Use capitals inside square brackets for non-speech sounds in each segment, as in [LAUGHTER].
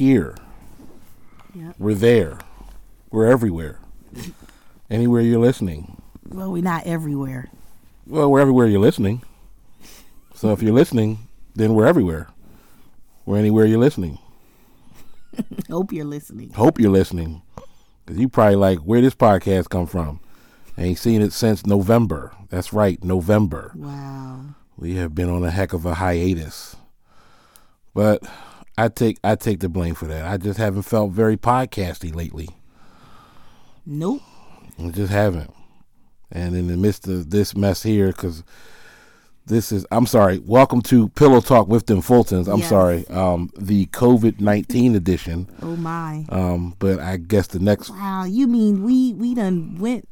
here. Yep. We're there. We're everywhere. Anywhere you're listening. Well, we're not everywhere. Well, we're everywhere you're listening. So if you're listening, then we're everywhere. We're anywhere you're listening. [LAUGHS] Hope you're listening. Hope you're listening. Because you probably like, where this podcast come from? Ain't seen it since November. That's right, November. Wow. We have been on a heck of a hiatus. But I take I take the blame for that. I just haven't felt very podcasty lately. Nope. I just haven't. And in the midst of this mess here, because this is I'm sorry. Welcome to Pillow Talk with them Fultons. I'm Yes. sorry. Um, the COVID nineteen edition. Oh my. Um, but I guess the next Wow. You mean we we done went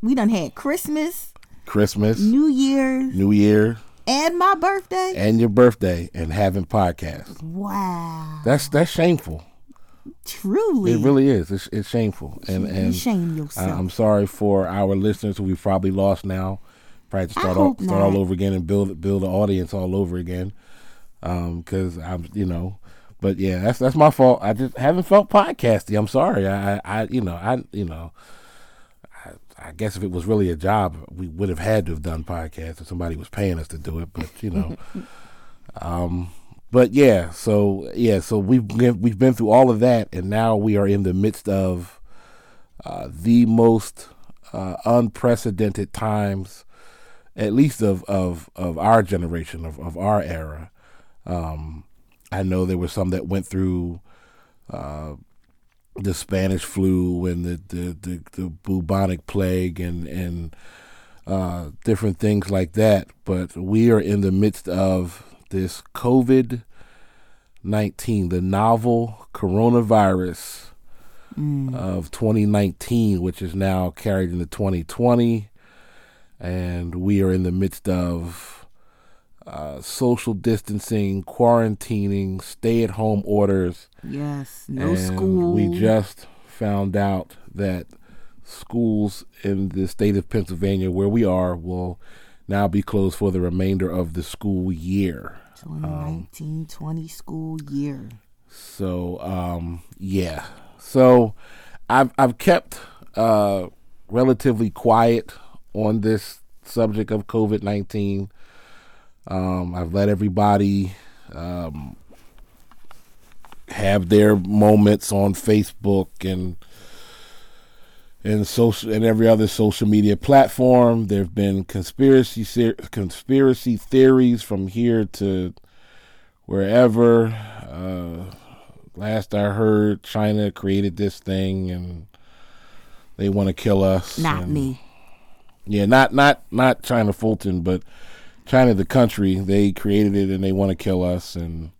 we done had Christmas, Christmas, New Year's, New Year, and my birthday? and your birthday, and having podcasts. Wow. That's that's shameful. Truly. It really is. It's, it's shameful. And You and shame yourself. I'm sorry for our listeners who we've probably lost now. Probably to start all, start all over again and build build an audience all over again. Um, because I'm you know, but yeah, that's that's my fault. I just haven't felt podcasty. I'm sorry. I I, I you know I you know. I, guess if it was really a job, we would have had to have done podcasts if somebody was paying us to do it. But you know, [LAUGHS] um, but yeah, so yeah, so we've been, we've been through all of that, and now we are in the midst of uh, the most uh, unprecedented times, at least of of of our generation of of our era. Um, I know there were some that went through uh, the Spanish flu and the the, the, the bubonic plague and and uh, different things like that. But we are in the midst of this COVID nineteen, the novel coronavirus of 2019, which is now carried into 2020, and we are in the midst of uh, social distancing, quarantining, stay-at-home orders. yes. No and school. We just found out that schools in the state of Pennsylvania, where we are, will now be closed for the remainder of the school year. 2019 20 school year. So um, yeah. So I've I've kept uh, relatively quiet on this subject of COVID nineteen. Um, I've let everybody um, have their moments on Facebook and and social and every other social media platform. There have been conspiracy conspiracy theories from here to wherever. Uh, last I heard, China created this thing and they want to kill us. Not and- me. Yeah, not not not China Fulton, but China the country. They created it and they want to kill us. And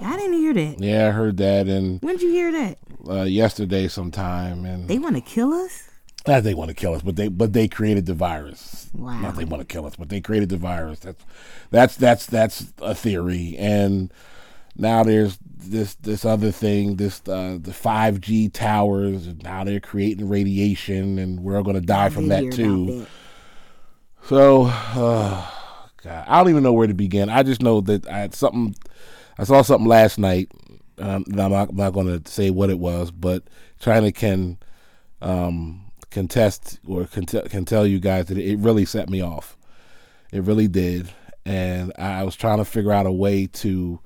I didn't hear that. yeah, I heard that and When did you hear that? uh, yesterday sometime. And They want to kill us? Not they want to kill us, but they but they created the virus. Wow. Not they want to kill us, but they created the virus. That's that's that's that's a theory. And now there's this this other thing, this uh, the five G towers. And now they're creating radiation, and we're all going to die from that too. that. So, uh, God, I don't even know where to begin. I just know that I had something. I saw something last night. Um, and I'm not, not going to say what it was, but China can um, contest or can, t- can tell you guys that it really set me off. It really did, and I was trying to figure out a way to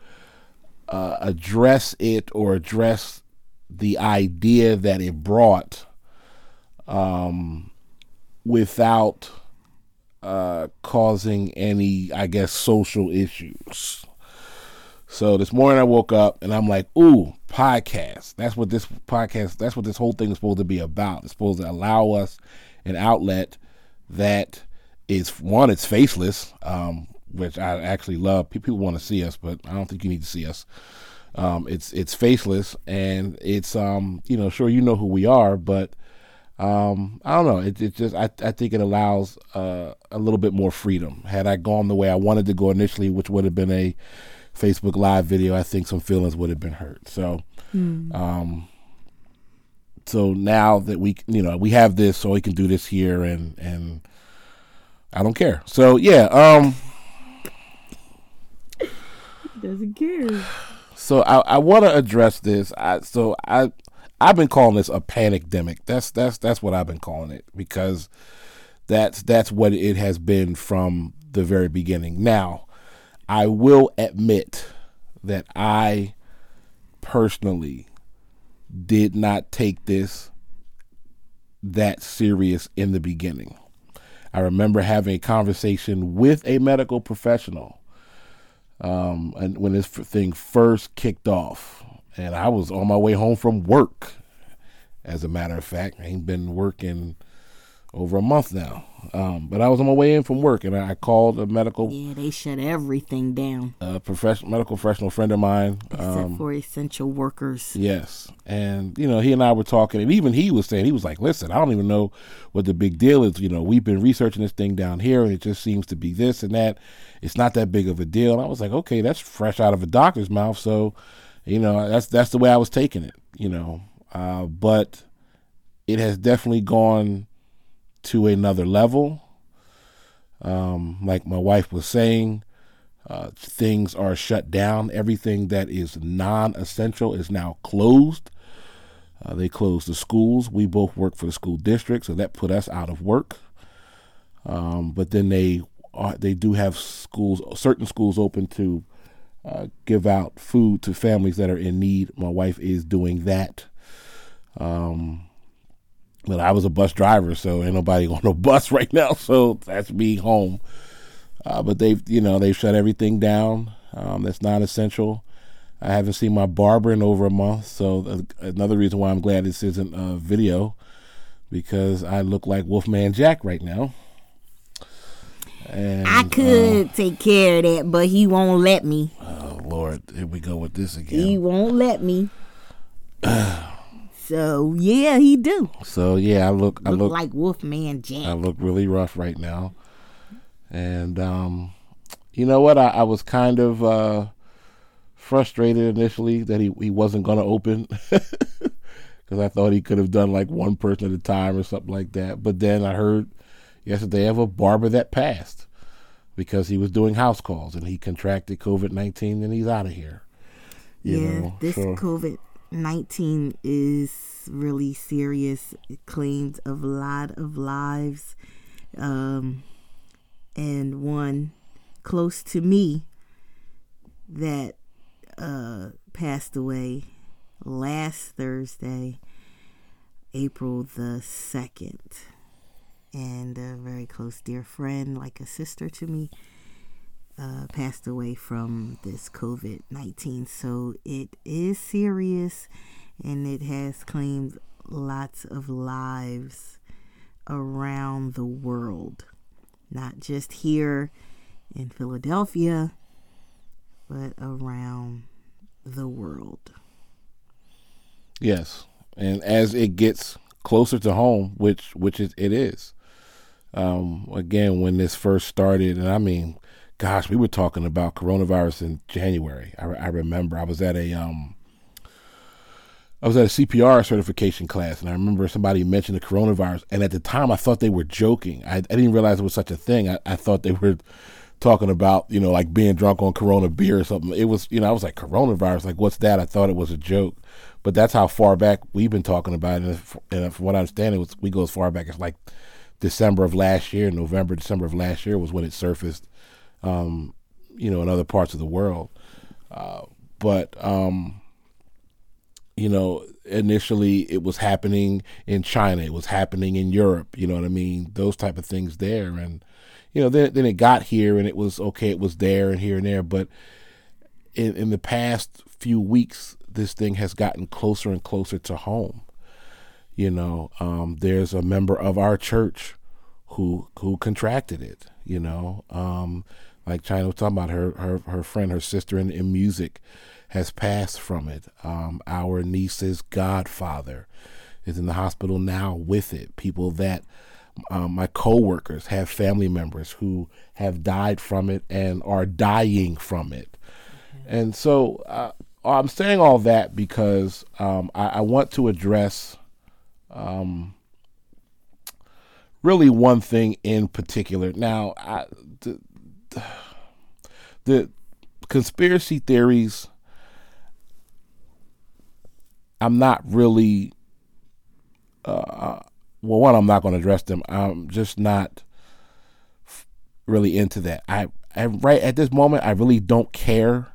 uh, address it or address the idea that it brought um, without uh, causing any, I guess, social issues. So this morning I woke up and I'm like, ooh, podcast. That's what this podcast, that's what this whole thing is supposed to be about. It's supposed to allow us an outlet that is, one, it's faceless, um, which I actually love. People want to see us, but I don't think you need to see us. Um, it's it's faceless and it's um you know sure you know who we are, but um, I don't know. It, it just I, I think it allows uh, a little bit more freedom. Had I gone the way I wanted to go initially, which would have been a Facebook Live video, I think some feelings would have been hurt. So, um, so now that we you know we have this, so we can do this here, and and I don't care. So yeah, um, Doesn't care. [SIGHS] So I, I want to address this. I, so I I've been calling this a panic demic. That's that's that's what I've been calling it because that's that's what it has been from the very beginning. Now, I will admit that I personally did not take this that serious in the beginning. I remember having a conversation with a medical professional um, and when this thing first kicked off, and I was on my way home from work. As a matter of fact, I ain't been working over a month now. Um, but I was on my way in from work, and I called a medical. Yeah, they shut everything down. A professional medical professional friend of mine, except um, for essential workers. Yes, and you know he and I were talking, and even he was saying he was like, "Listen, I don't even know what the big deal is. You know, we've been researching this thing down here, and it just seems to be this and that. It's not that big of a deal." And I was like, "Okay, that's fresh out of a doctor's mouth." So, you know, that's that's the way I was taking it. You know, uh, but it has definitely gone to another level. Um, like my wife was saying, uh, things are shut down. Everything that is non essential is now closed. Uh, they closed the schools. We both work for the school district, so that put us out of work. Um, but then they uh, they do have schools, certain schools open to uh, give out food to families that are in need. My wife is doing that. Um, but I was a bus driver, so ain't nobody [LAUGHS] on a bus right now. So that's me home. Uh, but they've, you know, they've shut everything down. Um, that's not essential. I haven't seen my barber in over a month, so uh, another reason why I'm glad this isn't a video, because I look like Wolfman Jack right now. And, I could uh, take care of that, but he won't let me. Oh Lord, here we go with this again. He won't let me. [SIGHS] So yeah, he do. So yeah, I look, look I look like Wolfman Jack. I look really rough right now, and um, you know what? I, I was kind of uh, frustrated initially that he he wasn't going to open [LAUGHS] because I thought he could have done like one person at a time or something like that. But then I heard yesterday of a barber that passed because he was doing house calls and he contracted COVID nineteen and he's out of here. You yeah, know, this so. COVID 19 is really serious. It claims a lot of lives. Um, and one close to me that uh, passed away last Thursday, April the 2nd. And a very close dear friend, like a sister to me, uh, passed away from this COVID 19. So it is serious and it has claimed lots of lives around the world, not just here in Philadelphia, but around the world. Yes, and as it gets closer to home, which which it, it is. Um, again, when this first started, and I mean, gosh, we were talking about coronavirus in January. I, I remember I was at a um, I was at a CPR certification class, and I remember somebody mentioned the coronavirus. And at the time, I thought they were joking. I, I didn't realize it was such a thing. I, I, thought they were talking about, you know, like being drunk on Corona beer or something. It was, you know, I was like, coronavirus? Like, what's that? I thought it was a joke. But that's how far back we've been talking about it. And from what I understand, it was, we go as far back as like December of last year, November, December of last year was when it surfaced um, you know, in other parts of the world. Uh, but um, you know, initially it was happening in China, it was happening in Europe. You know what I mean? Those type of things there, and you know, then then it got here, and it was okay. It was there and here and there, but in in the past few weeks, this thing has gotten closer and closer to home. You know, um, there's a member of our church who who contracted it. You know, um, like China was talking about her her her friend, her sister in, in music, has passed from it. Um, our niece's godfather is in the hospital now with it. People that um, my coworkers have family members who have died from it and are dying from it. Mm-hmm. And so uh, I'm saying all that because um, I, I, want to address um, really one thing in particular. Now, I, the, the conspiracy theories. I'm not really. Uh, well, one, I'm not going to address them. I'm just not really into that. I, I right at this moment, I really don't care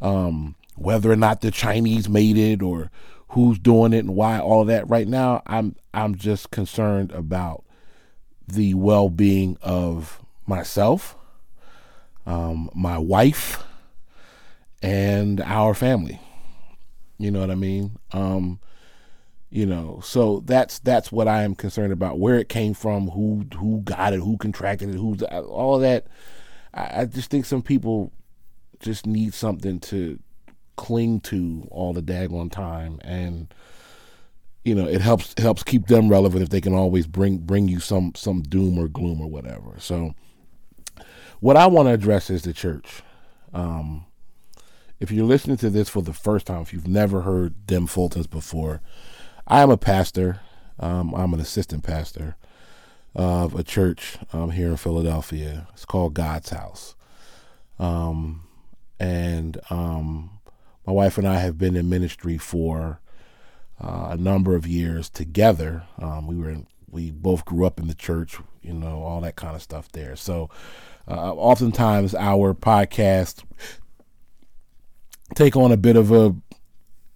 um, whether or not the Chinese made it or who's doing it and why. All that. Right now, I'm I'm just concerned about the well-being of myself, um, my wife, and our family. You know what I mean? Um, you know, so that's that's what I am concerned about. Where it came from, who who got it, who contracted it, who's all that. I, I just think some people just need something to cling to all the daggone time, and you know, it helps helps keep them relevant if they can always bring bring you some some doom or gloom or whatever. So, what I want to address is the church. Um, if you're listening to this for the first time, if you've never heard Dem Fultons before, I am a pastor. Um, I'm an assistant pastor of a church um, here in Philadelphia. It's called God's House. Um, and um, my wife and I have been in ministry for uh, a number of years together. Um, we were in, we both grew up in the church, you know, all that kind of stuff there. So, uh, oftentimes our podcast take on a bit of a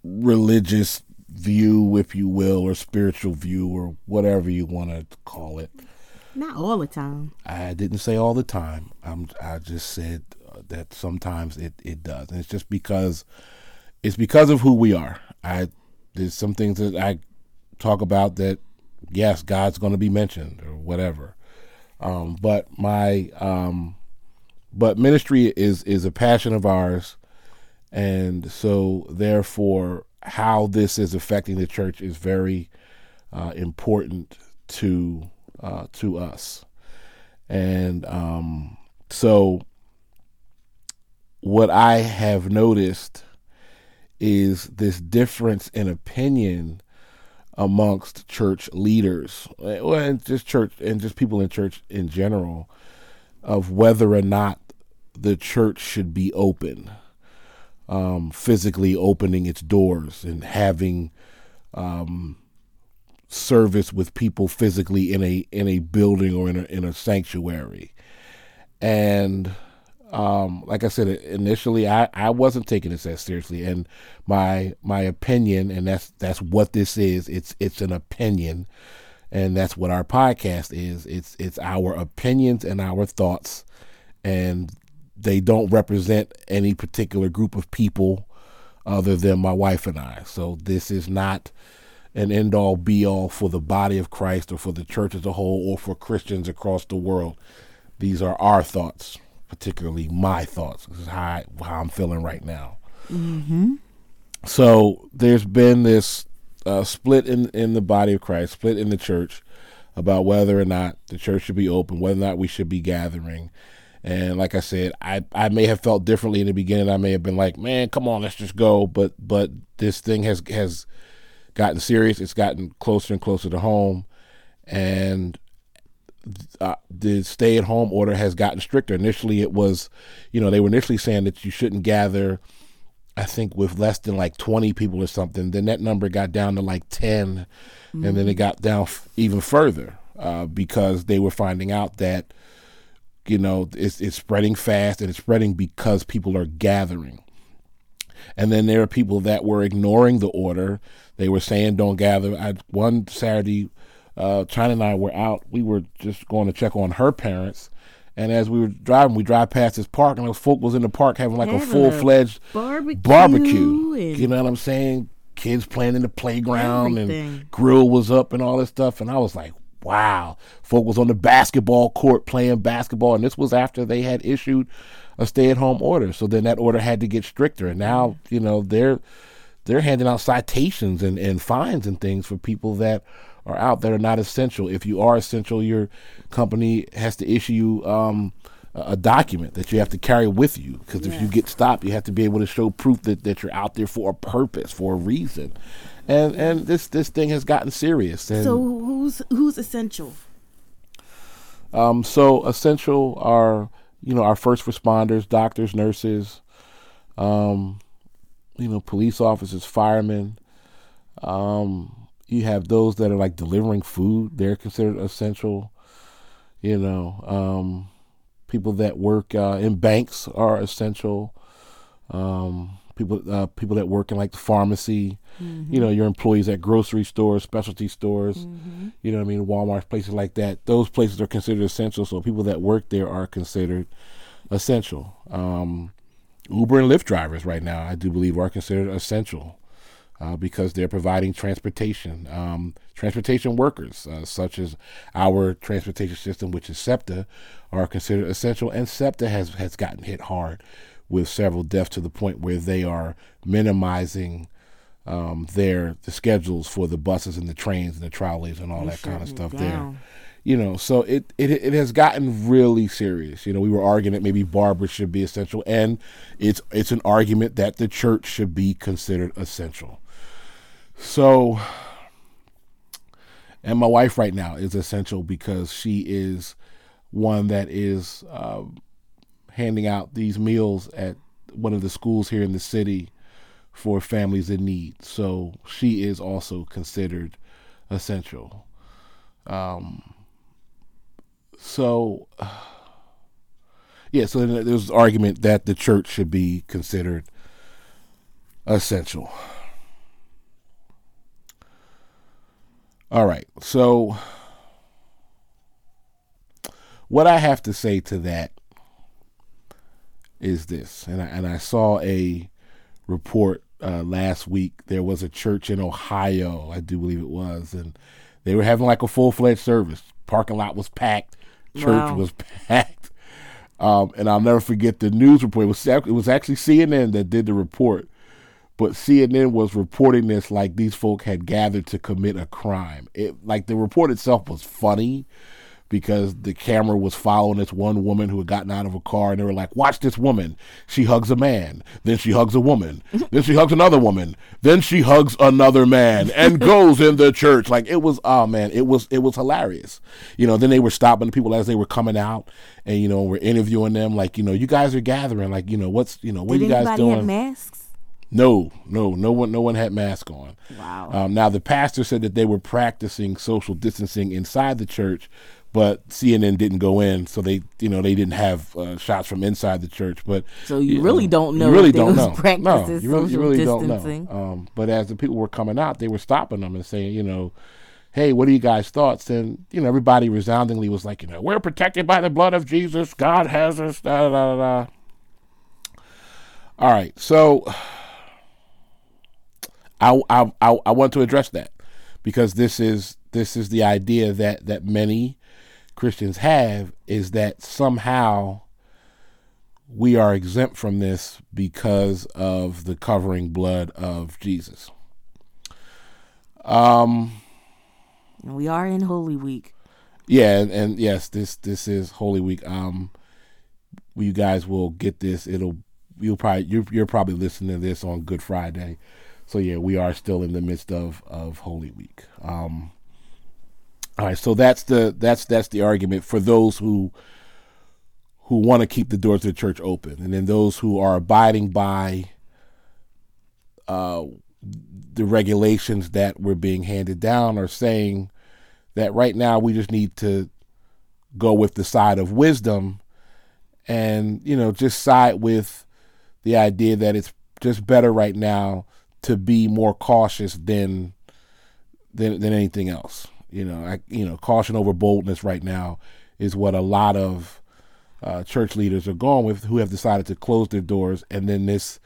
religious view, if you will, or spiritual view, or whatever you want to call it. Not all the time. I didn't say all the time. I'm. I just said that sometimes it it does, and it's just because it's because of who we are. I there's some things that I talk about that yes, God's going to be mentioned or whatever. Um, but my um, but ministry is is a passion of ours and so, therefore, how this is affecting the church is very uh, important to uh, to us. And um, so, what I have noticed is this difference in opinion amongst church leaders, well, and just church and just people in church in general, of whether or not the church should be open um, physically opening its doors and having um, service with people physically in a in a building or in a in a sanctuary. And um, like I said initially, I, I wasn't taking this as seriously, and my my opinion, and that's that's what this is. It's it's an opinion, and that's what our podcast is. It's it's our opinions and our thoughts, and they don't represent any particular group of people other than my wife and I. So this is not an end all be all for the body of Christ or for the church as a whole or for Christians across the world. These are our thoughts, particularly my thoughts. This is how, I, how I'm feeling right now. Mm-hmm. So there's been this uh, split in, in the body of Christ, split in the church about whether or not the church should be open, whether or not we should be gathering. And like I said, I, I may have felt differently in the beginning. I may have been like, man, come on, let's just go. But but this thing has has gotten serious. It's gotten closer and closer to home, and uh, the stay at home order has gotten stricter. Initially, it was, you know, they were initially saying that you shouldn't gather. I think with less than like 20 people or something. Then that number got down to like 10, mm-hmm. and then it got down f- even further uh, because they were finding out that you know it's it's spreading fast and it's spreading because people are gathering and then there are people that were ignoring the order they were saying don't gather I, one saturday uh, china and i were out we were just going to check on her parents and as we were driving, we drive past this park, and those folk was in the park having like having a full fledged barbecue. barbecue. You know what I'm saying? Kids playing in the playground, everything. and grill was up, and all this stuff. And I was like, wow. Folk was on the basketball court playing basketball, and this was after they had issued a stay-at-home order. So then that order had to get stricter, and now you know they're they're handing out citations and, and fines and things for people that are out that are not essential. If you are essential, your company has to issue you um, a document that you have to carry with you because if you get stopped, you have to be able to show proof that, that you're out there for a purpose, for a reason and and this this thing has gotten serious. And, so who's who's essential? Um, so essential are you know our first responders, doctors, nurses, Um, you know, police officers, firemen. Um, you have those that are like delivering food; they're considered essential. You know, um, people that work uh, in banks are essential. Um, people uh, people that work in like the pharmacy, mm-hmm. you know, your employees at grocery stores, specialty stores, mm-hmm. you know I mean, Walmart, places like that. Those places are considered essential. So people that work there are considered essential. Um, Uber and Lyft drivers right now, I do believe, are considered essential. Uh, because they're providing transportation. Um, transportation workers, uh, such as our transportation system, which is SEPTA, are considered essential, and SEPTA has, has gotten hit hard with several deaths to the point where they are minimizing um, their the schedules for the buses and the trains and the trolleys and all they that kind of stuff there. You know, so it, it it has gotten really serious. You know, we were arguing that maybe barbers should be essential, and it's it's an argument that the church should be considered essential. So, and my wife right now is essential because she is one that is. Uh, handing out these meals at one of the schools here in the city for families in need. So she is also considered essential. Um, so, [SIGHS] yeah, so there's argument that the church should be considered essential. All right, so what I have to say to that is this, and I, and I saw a report uh, last week. There was a church in Ohio, I do believe it was, and they were having like a full fledged service. Parking lot was packed, church wow. was [LAUGHS] packed, um, and I'll never forget the news report. It was it was actually CNN that did the report, but CNN was reporting this like these folk had gathered to commit a crime. It like the report itself was funny because the camera was following this one woman who had gotten out of a car and they were like, watch this woman. She hugs a man. Then she hugs a woman. [LAUGHS] then she hugs another woman. Then she hugs another man and [LAUGHS] goes in the church. Like it was, oh man, it was, it was hilarious. You know, then they were stopping the people as they were coming out and, you know, we're interviewing them like, you know, you guys are gathering. Like, you know, what's, you know, what Did are you guys doing? Have masks? No, no, no one, no one had masks on. Wow. Um, now the pastor said that they were practicing social distancing inside the church, but CNN didn't go in, so they, you know, they didn't have uh, shots from inside the church. But so you, you really know, don't know. You really don't know. No, you really, you really don't know. Um, but as the people were coming out, they were stopping them and saying, you know, hey, what are you guys' thoughts? And you know, everybody resoundingly was like, you know, we're protected by the blood of Jesus. God has us. Da da da. All right, so I I I, I want to address that because this is this is the idea that that many Christians have is that somehow we are exempt from this because of the covering blood of Jesus. Um, we are in Holy Week. Yeah, and, and yes, this this is Holy Week. Um, you guys will get this. It'll you'll probably you're, you're probably listening to this on Good Friday, so yeah, we are still in the midst of of Holy Week. Um, all right, so that's the that's that's the argument for those who who want to keep the doors of the church open, and then those who are abiding by uh, the regulations that were being handed down are saying that right now we just need to go with the side of wisdom and you know just side with the idea that it's just better right now to be more cautious than than than anything else you know, I, you know, caution over boldness right now is what a lot of uh, church leaders are going with, who have decided to close their doors, and then this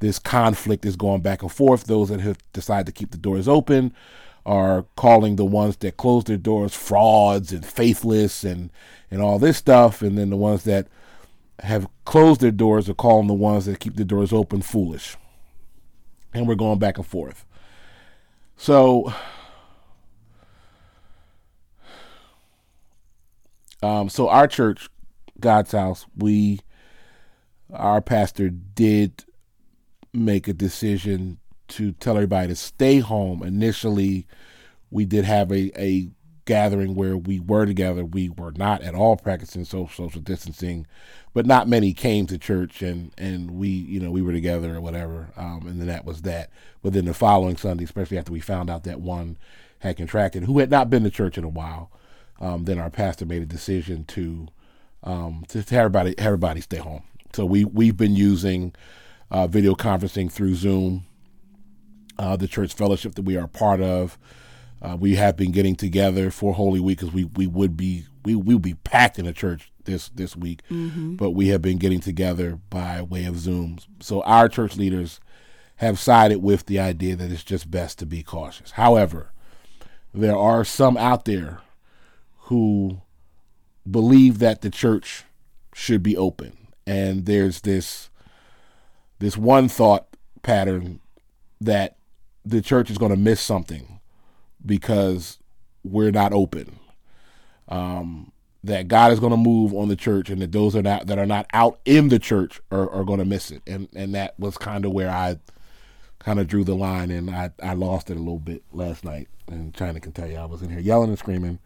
this conflict is going back and forth. Those that have decided to keep the doors open are calling the ones that close their doors frauds and faithless and and all this stuff, and then the ones that have closed their doors are calling the ones that keep the doors open foolish. And we're going back and forth. So Um, so our church, God's house, we, our pastor did make a decision to tell everybody to stay home. Initially, we did have a, a gathering where we were together, we were not at all practicing social social distancing, but not many came to church and and we you know we were together or whatever, um, and then that was that. But then the following Sunday, especially after we found out that one had contracted, who had not been to church in a while, um, then our pastor made a decision to um, to, to everybody everybody stay home. So we we've been using uh, video conferencing through Zoom. Uh, the church fellowship that we are part of. Uh, we have been getting together for Holy Week because we, we would be we would be packed in the church this this week, mm-hmm. but we have been getting together by way of Zooms. So our church leaders have sided with the idea that it's just best to be cautious. However, there are some out there who believe that the church should be open, and there's this this one thought pattern that the church is going to miss something because we're not open. Um, that God is going to move on the church, and that those are not that are not out in the church are, are going to miss it, and and that was kind of where I kind of drew the line, and I I lost it a little bit last night. And China can tell you, I was in here yelling and screaming.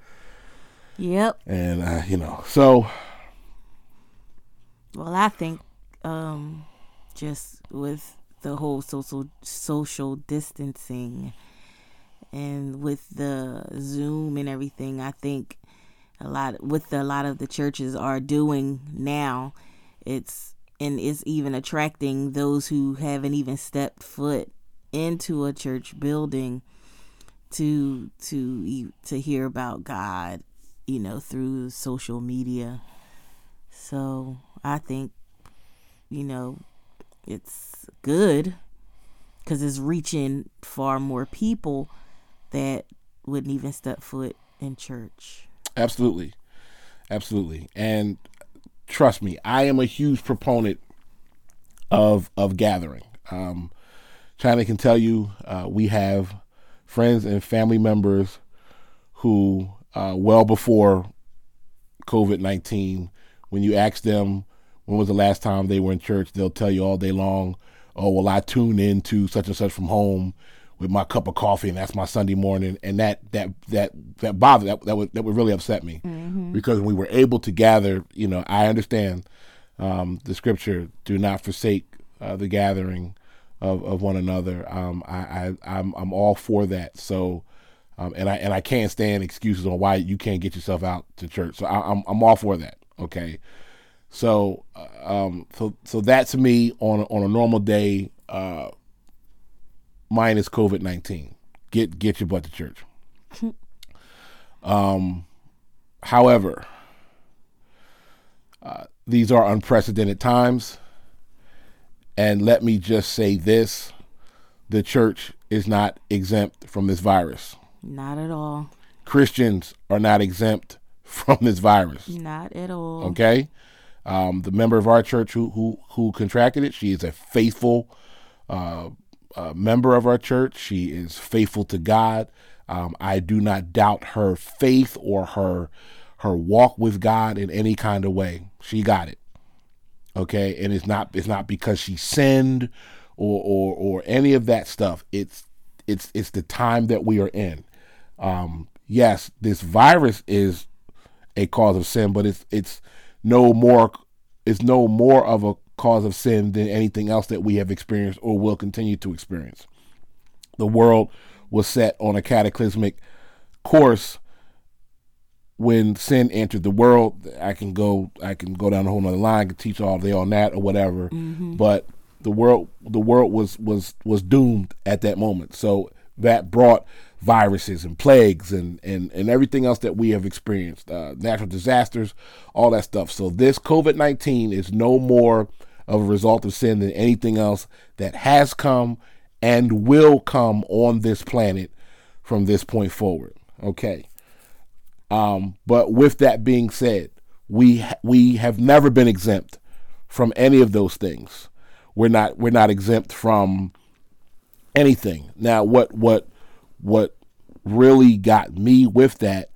Yep. And uh, you know, so. Well, I think um, just with the whole social social distancing and with the Zoom and everything, I think a lot with a lot of the churches are doing now. It's and it's even attracting those who haven't even stepped foot into a church building to to to hear about God, you know, through social media. So I think, you know, it's good because it's reaching far more people that wouldn't even step foot in church. Absolutely. Absolutely. And trust me, I am a huge proponent of of gathering. Um, China can tell you uh, we have friends and family members who, uh, well before COVID 19, when you ask them when was the last time they were in church, they'll tell you all day long, oh, well, I tune into such and such from home with my cup of coffee, and that's my Sunday morning, and that that that that bothered that that would that would really upset me mm-hmm. because we were able to gather. You know, I understand um, the scripture: "Do not forsake uh, the gathering of, of one another." Um, I, I I'm I'm all for that. So. Um, and I and I can't stand excuses on why you can't get yourself out to church. So I, I'm I'm all for that. Okay, so uh, um, so so that to me on on a normal day uh, minus COVID nineteen. Get get your butt to church. [LAUGHS] um, however, uh, these are unprecedented times, and let me just say this: the church is not exempt from this virus. Not at all. Christians are not exempt from this virus. Not at all. Okay. Um, the member of our church who who who contracted it, she is a faithful uh, a member of our church. She is faithful to God. Um, I do not doubt her faith or her her walk with God in any kind of way. She got it. Okay, and it's not it's not because she sinned or or or any of that stuff. It's it's it's the time that we are in. Um, yes, this virus is a cause of sin, but it's it's no more it's no more of a cause of sin than anything else that we have experienced or will continue to experience. The world was set on a cataclysmic course when sin entered the world. I can go I can go down a whole other line, I can teach all day on that or whatever. Mm-hmm. But the world the world was was was doomed at that moment. So that brought viruses and plagues and, and, and everything else that we have experienced, uh, natural disasters, all that stuff. So this COVID 19 is no more of a result of sin than anything else that has come and will come on this planet from this point forward. Okay. Um, but with that being said, we we have never been exempt from any of those things. We're not we're not exempt from anything. Now, what what what really got me with that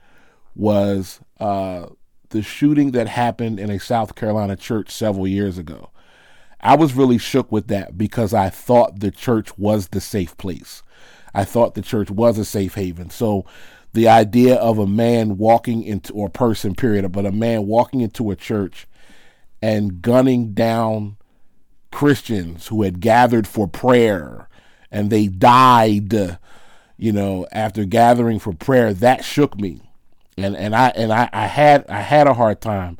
was uh, the shooting that happened in a South Carolina church several years ago. I was really shook with that because I thought the church was the safe place. I thought the church was a safe haven. So the idea of a man walking into or person period, but a man walking into a church and gunning down Christians who had gathered for prayer and they died, you know, after gathering for prayer, that shook me. And and I and I, I had I had a hard time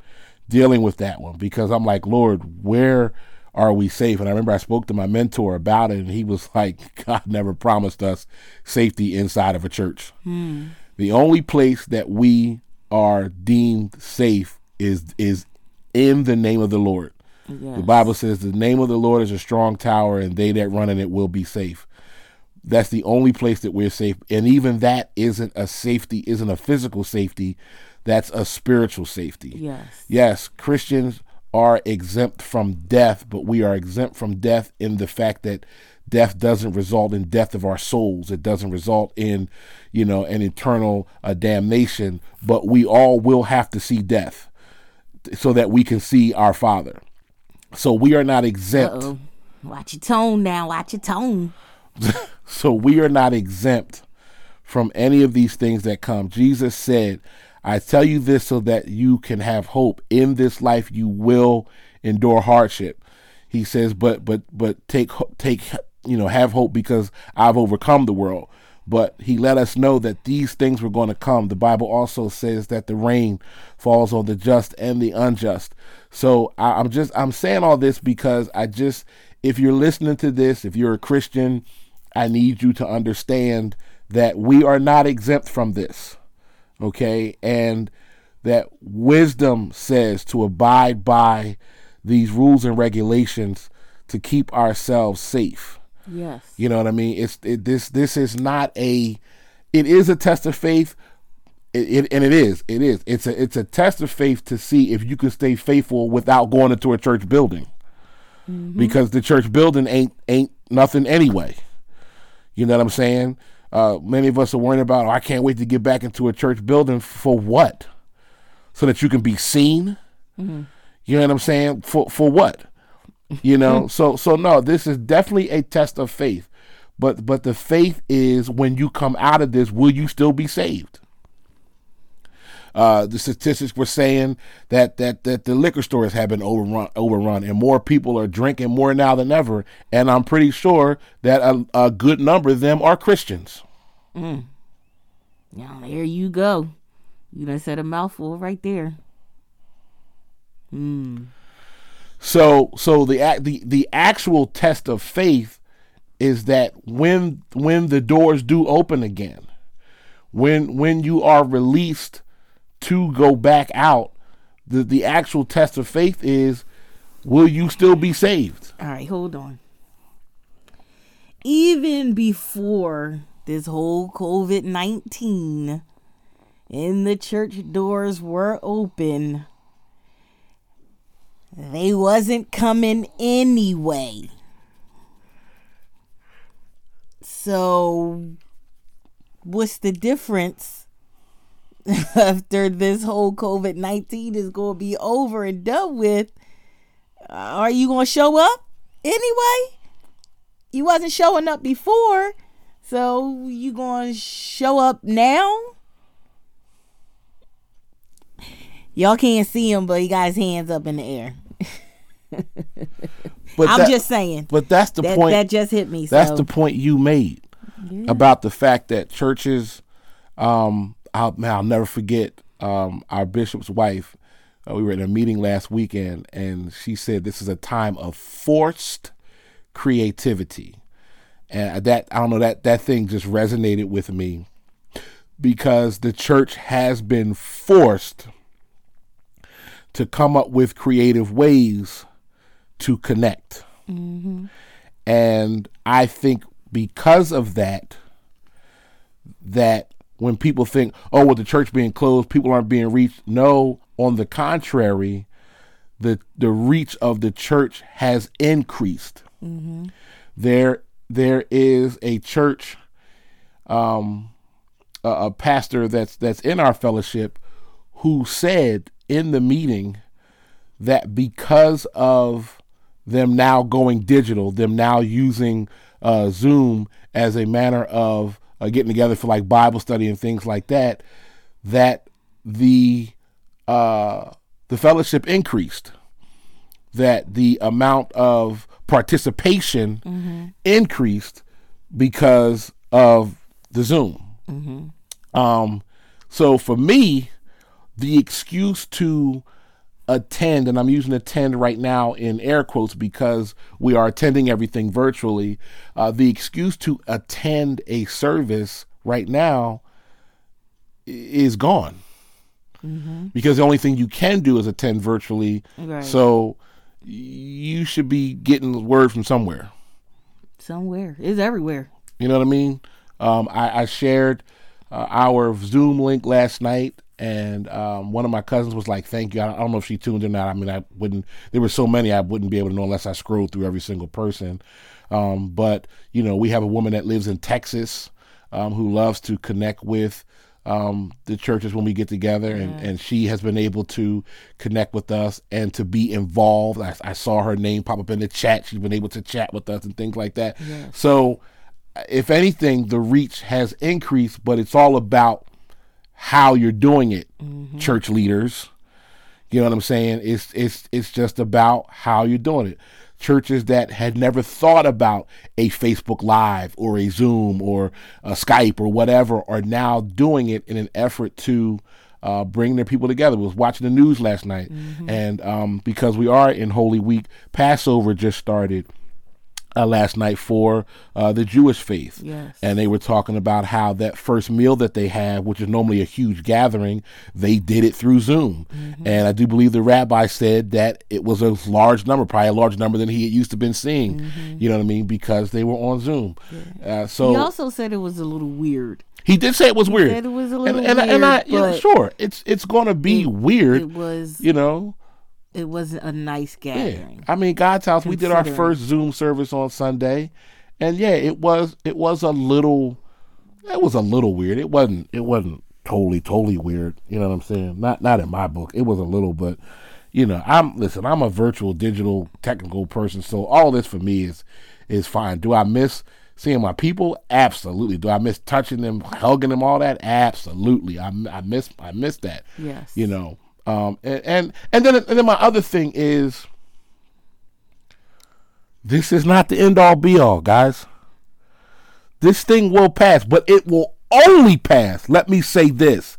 dealing with that one because I'm like, Lord, where are we safe? And I remember I spoke to my mentor about it, and he was [LAUGHS] like, God never promised us safety inside of a church. Hmm. The only place that we are deemed safe is is in the name of the Lord. Yes. The Bible says the name of the Lord is a strong tower, and they that run in it will be safe. That's the only place that we're safe, and even that isn't a safety, isn't a physical safety. That's a spiritual safety. Yes. Yes, Christians are exempt from death, but we are exempt from death in the fact that death doesn't result in death of our souls. It doesn't result in, you know, an eternal uh, damnation. But we all will have to see death so that we can see our Father. So we are not exempt. Uh-oh. Watch your tone now. Watch your tone. [LAUGHS] so we are not exempt from any of these things that come. Jesus said, I tell you this so that you can have hope. In this life you will endure hardship. He says, but but but take take you know, have hope because I've overcome the world but he let us know that these things were going to come. The Bible also says that the rain falls on the just and the unjust. So I, am just I'm saying all this because I just if you're listening to this, if you're a Christian, I need you to understand that we are not exempt from this. Okay? And that wisdom says to abide by these rules and regulations to keep ourselves safe. Yes. You know what I mean? It's it, this this is not a it is a test of faith. It, it, and it is it is it's a it's a test of faith to see if you can stay faithful without going into a church building. Mm-hmm. Because the church building ain't ain't nothing anyway. You know what I'm saying? Uh, many of us are worrying about, oh, I can't wait to get back into a church building for what? So that you can be seen? Mm-hmm. You know what I'm saying? For for what? You know, [LAUGHS] so so no, this is definitely a test of faith. But but the faith is when you come out of this, will you still be saved? Uh, the statistics were saying that that that the liquor stores have been overrun overrun and more people are drinking more now than ever and i'm pretty sure that a, a good number of them are christians mm. now there you go you done said a mouthful right there Hmm. So so the the the actual test of faith is that when when the doors do open again, when when you are released to go back out, the the actual test of faith is will you still be saved? All right, hold on. Even before this whole COVID 19 and the church doors were open, they wasn't coming anyway. So, what's the difference [LAUGHS] after this whole COVID 19 is going to be over and done with? Are you going to show up anyway? You wasn't showing up before, so you going to show up now? Y'all can't see him, but he got his hands up in the air [LAUGHS] but I'm that, just saying. But that's the that, point. That just hit me. That's so. the point you made yeah. about the fact that churches. Um, I'll, I'll never forget um, our bishop's wife. Uh, we were in a meeting last weekend, and she said this is a time of forced creativity, and that I don't know that that thing just resonated with me because the church has been forced to come up with creative ways to connect. Mm-hmm. And I think because of that, that when people think, oh, with the church being closed, people aren't being reached. No, on the contrary, the the reach of the church has increased. Mm-hmm. There there is a church, um, a, a pastor that's that's in our fellowship who said in the meeting that because of them now going digital, them now using uh, Zoom as a manner of uh, getting together for like Bible study and things like that, that the uh, the fellowship increased, that the amount of participation mm-hmm. increased because of the Zoom. Mm-hmm. Um, so for me, the excuse to attend, and I'm using attend right now in air quotes because we are attending everything virtually. Uh, the excuse to attend a service right now is gone mm-hmm. because the only thing you can do is attend virtually. Right. So you should be getting word from somewhere. Somewhere. It's everywhere. You know what I mean? Um, I, I, shared uh, our Zoom link last night, and um, one of my cousins was like, "Thank you." I, I, don't know if she tuned in or not. I mean, I wouldn't. There were so many, I wouldn't be able to know unless I scrolled through every single person. Um, but you know, we have a woman that lives in Texas um, who loves to connect with um, the churches when we get together, and, and she has been able to connect with us and to be involved. I, I, saw her name pop up in the chat. She's been able to chat with us and things like that. Yeah. So, if anything, the reach has increased, but it's all about how you're doing it, mm-hmm. church leaders. You know what I'm saying? It's it's it's just about how you're doing it churches that had never thought about a Facebook Live or a Zoom or a Skype or whatever are now doing it in an effort to uh, bring their people together. Was watching the news last night, mm-hmm. and um, because we are in Holy Week, Passover just started uh, last night for uh, the Jewish faith. Yes. And they were talking about how that first meal that they have, which is normally a huge gathering, they did it through Zoom. Mm-hmm. And I do believe the rabbi said that it was a large number, probably a larger number than he had used to been seeing. Mm-hmm. You know what I mean? Because they were on Zoom. Yeah. Uh, so he also said it was a little weird. He did say it was weird. it was a little and, and, weird. And I, you know, sure, it's it's going to be it, weird. It was, you know it wasn't a nice gathering. Yeah. I mean, God's house. We did our first Zoom service on Sunday, and yeah, it was it was a little, it was a little weird. It wasn't it wasn't totally totally weird. You know what I'm saying? Not not in my book. It was a little, but you know, I'm listen. I'm a virtual, digital, technical person, so all this for me is is fine. Do I miss? seeing my people absolutely do i miss touching them hugging them all that absolutely i, I miss i miss that yes you know um, and, and and then and then my other thing is this is not the end all be all, guys. This thing will pass, but it will only pass. Let me say this.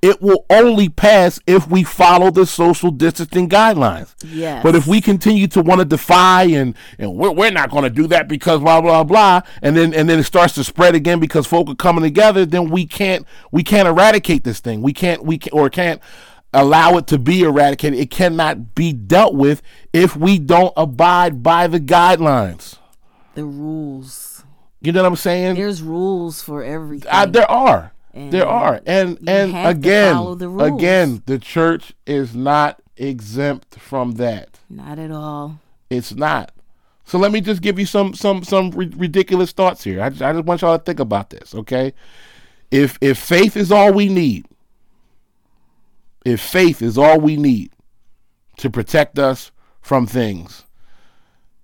It will only pass if we follow the social distancing guidelines. Yes. But if we continue to want to defy and and we're, we're not going to do that because blah blah blah, and then and then it starts to spread again because folk are coming together, then we can't we can't eradicate this thing. We can't we can, or can't allow it to be eradicated. It cannot be dealt with if we don't abide by the guidelines. The rules. You know what I'm saying? There's rules for everything. Uh, there are. And there are. And and again, the again, the church is not exempt from that. Not at all. It's not. So let me just give you some some some ridiculous thoughts here. I just, I just want y'all to think about this, okay? If if faith is all we need, if faith is all we need to protect us from things,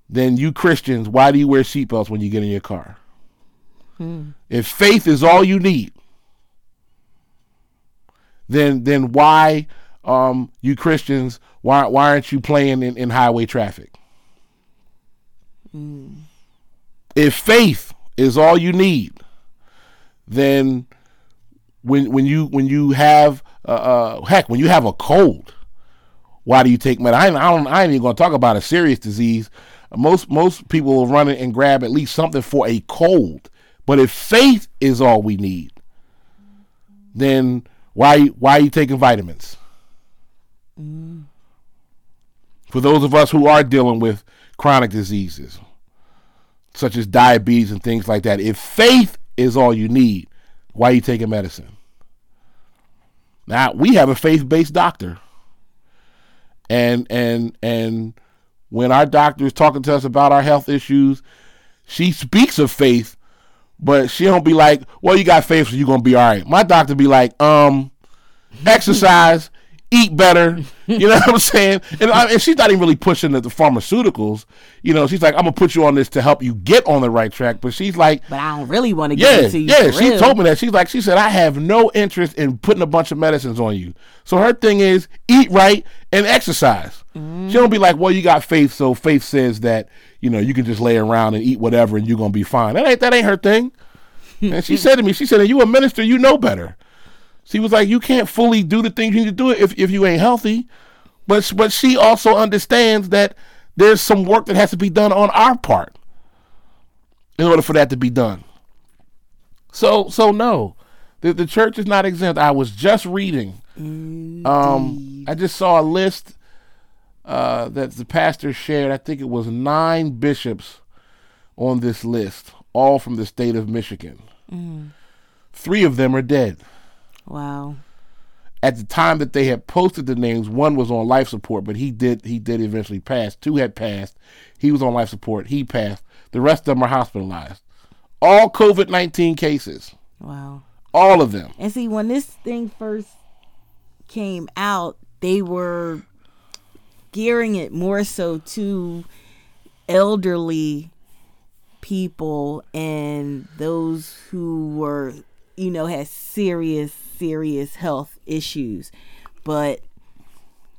then you Christians, why do you wear seatbelts when you get in your car? Hmm. If faith is all you need, then then why um, you Christians why why aren't you playing in, in highway traffic? Hmm. If faith is all you need, then when when you when you have uh, uh, heck, when you have a cold, why do you take medicine? I, I don't. I ain't even gonna talk about a serious disease. Most most people will run and grab at least something for a cold. But if faith is all we need, then why why are you taking vitamins? Mm. For those of us who are dealing with chronic diseases, such as diabetes and things like that, if faith is all you need, why are you taking medicine? Now we have a faith-based doctor, and and and when our doctor is talking to us about our health issues, she speaks of faith, but she don't be like, "Well, you got faith, so you're gonna be all right." My doctor be like, "Um, [LAUGHS] exercise, eat better. You know [LAUGHS] what I'm saying? And, I, and she's not even really pushing the, the, pharmaceuticals. You know, she's like, I'm gonna put you on this to help you get on the right track. But she's like, but I don't really want to yeah, it to you. Yeah, she real. told me that. She's like, she said, I have no interest in putting a bunch of medicines on you. So her thing is eat right and exercise. Mm. She don't be like, well, you got faith, so faith says that you know you can just lay around and eat whatever and you're gonna be fine. That ain't that ain't her thing. and she [LAUGHS] said to me, she said, you a minister, you know better. She was like, you can't fully do the things you need to do if, if you ain't healthy. But but she also understands that there's some work that has to be done on our part in order for that to be done. So so no, the the church is not exempt. I was just reading. Um, I just saw a list uh, that the pastor shared. I think it was nine bishops on this list, all from the state of Michigan. Mm. Three of them are dead. Wow. At the time that they had posted the names, one was on life support, but he did he did eventually pass. Two had passed. He was on life support. He passed. The rest of them are hospitalized. All COVID nineteen cases. Wow. All of them. And see, when this thing first came out, they were gearing it more so to elderly people and those who were, you know, had serious serious health issues. But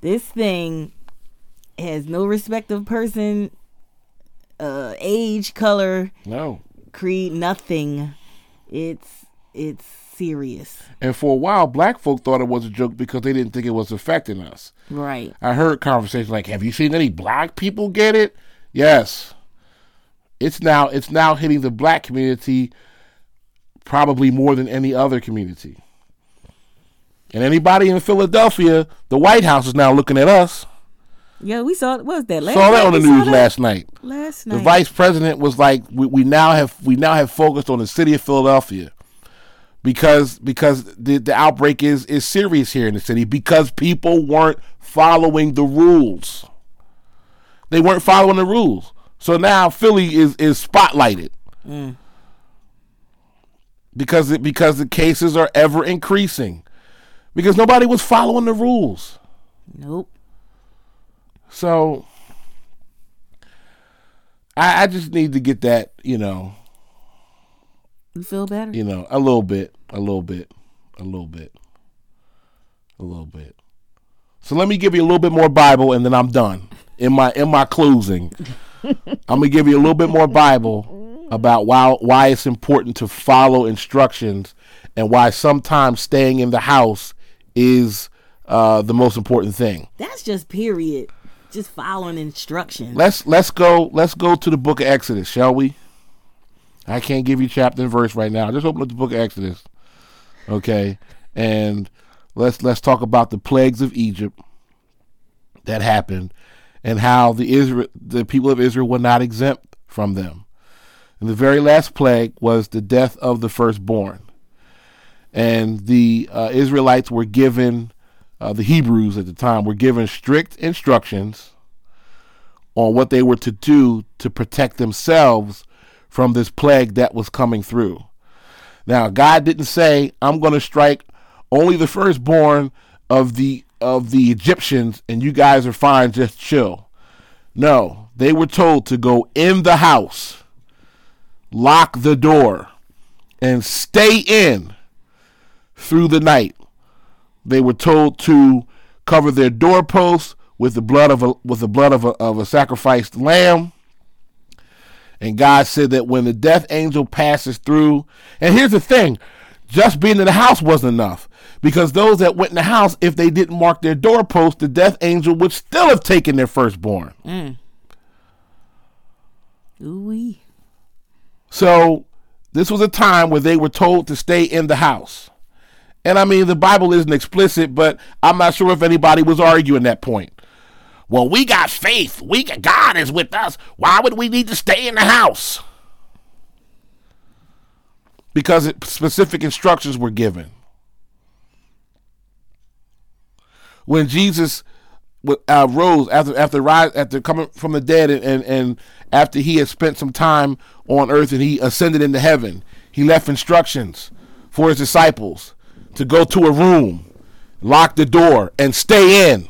this thing has no respect of person, uh, age, color, no creed, nothing. It's it's serious. And for a while, black folk thought it was a joke because they didn't think it was affecting us. Right. I heard conversations like, "Have you seen any black people get it?" Yes. It's now it's now hitting the black community probably more than any other community. And anybody in Philadelphia, the White House is now looking at us. Yeah, we saw. What was that? Last saw that on the news last night. Last night, the vice president was like, we, "We now have we now have focused on the city of Philadelphia because because the the outbreak is is serious here in the city because people weren't following the rules. They weren't following the rules, so now Philly is is spotlighted." Mm. Because it, because the cases are ever increasing because nobody was following the rules. Nope. So I, I just need to get that, you know. You feel better? You know, a little bit, a little bit, a little bit, a little bit. So let me give you a little bit more Bible, and then I'm done. In my in my closing, [LAUGHS] I'm gonna give you a little bit more Bible about why why it's important to follow instructions and why sometimes staying in the house is uh, the most important thing. That's just period. Just following instructions. Let's let's go let's go to the book of Exodus, shall we? I can't give you chapter and verse right now. Just open up the book of Exodus. Okay. And let's let's talk about the plagues of Egypt that happened and how the Israel the people of Israel were not exempt from them. And the very last plague was the death of the firstborn and the uh, Israelites were given, uh, the Hebrews at the time were given strict instructions on what they were to do to protect themselves from this plague that was coming through. Now, God didn't say, "I'm going to strike only the firstborn of the of the Egyptians, and you guys are fine, just chill." No, they were told to go in the house, lock the door, and stay in through the night. They were told to cover their doorposts with the blood of a with the blood of a, of a sacrificed lamb. And God said that when the death angel passes through, and here's the thing, just being in the house wasn't enough. Because those that went in the house, if they didn't mark their doorpost, the death angel would still have taken their firstborn. Mm. Ooh-wee. So this was a time where they were told to stay in the house. And I mean, the Bible isn't explicit, but I'm not sure if anybody was arguing that point. Well, we got faith. We got, God is with us. Why would we need to stay in the house? Because it, specific instructions were given. When Jesus uh, rose after after rise after coming from the dead and, and and after he had spent some time on earth and he ascended into heaven, he left instructions for his disciples to go to a room, lock the door, and stay in.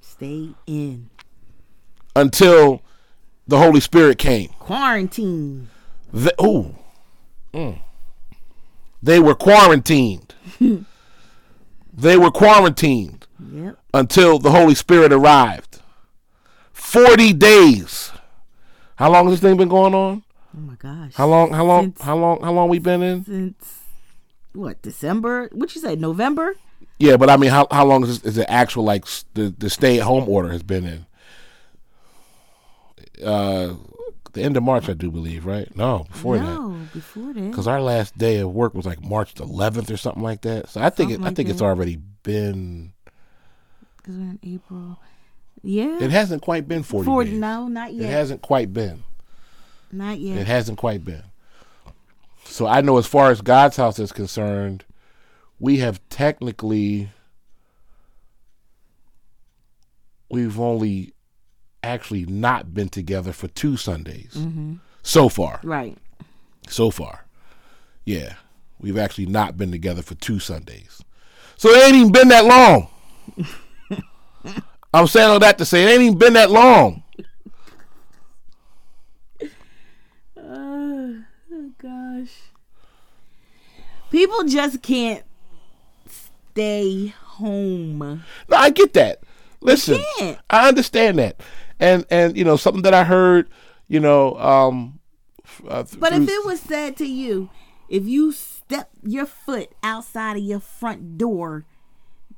Stay in. Until the Holy Spirit came. Quarantine. The, ooh. Mm. They were quarantined. [LAUGHS] they were quarantined yep. until the Holy Spirit arrived. 40 days. How long has this thing been going on? Oh my gosh. How long how long since, how long how long we been in? Since what, December? What you say, November? Yeah, but I mean how how long is, this, is the actual like the the stay at home order has been in? Uh the end of March, I do believe, right? No, before no, that. No, before that. Because our last day of work was like March 11th or something like that. So I think it, like I think that. it's already been. Because we're in April. Yeah. It hasn't quite been 40, 40 days. No, not yet. It hasn't quite been. Not yet. It hasn't quite been. So I know as far as God's house is concerned, we have technically we've only actually not been together for two Sundays mm-hmm. so far. Right. So far. Yeah. We've actually not been together for two Sundays. So it ain't even been that long. [LAUGHS] I'm saying all that to say it ain't even been that long. Uh, oh gosh. People just can't stay home. No, I get that. Listen, I understand that and and you know something that I heard, you know. Um, uh, but if it was said to you, if you step your foot outside of your front door,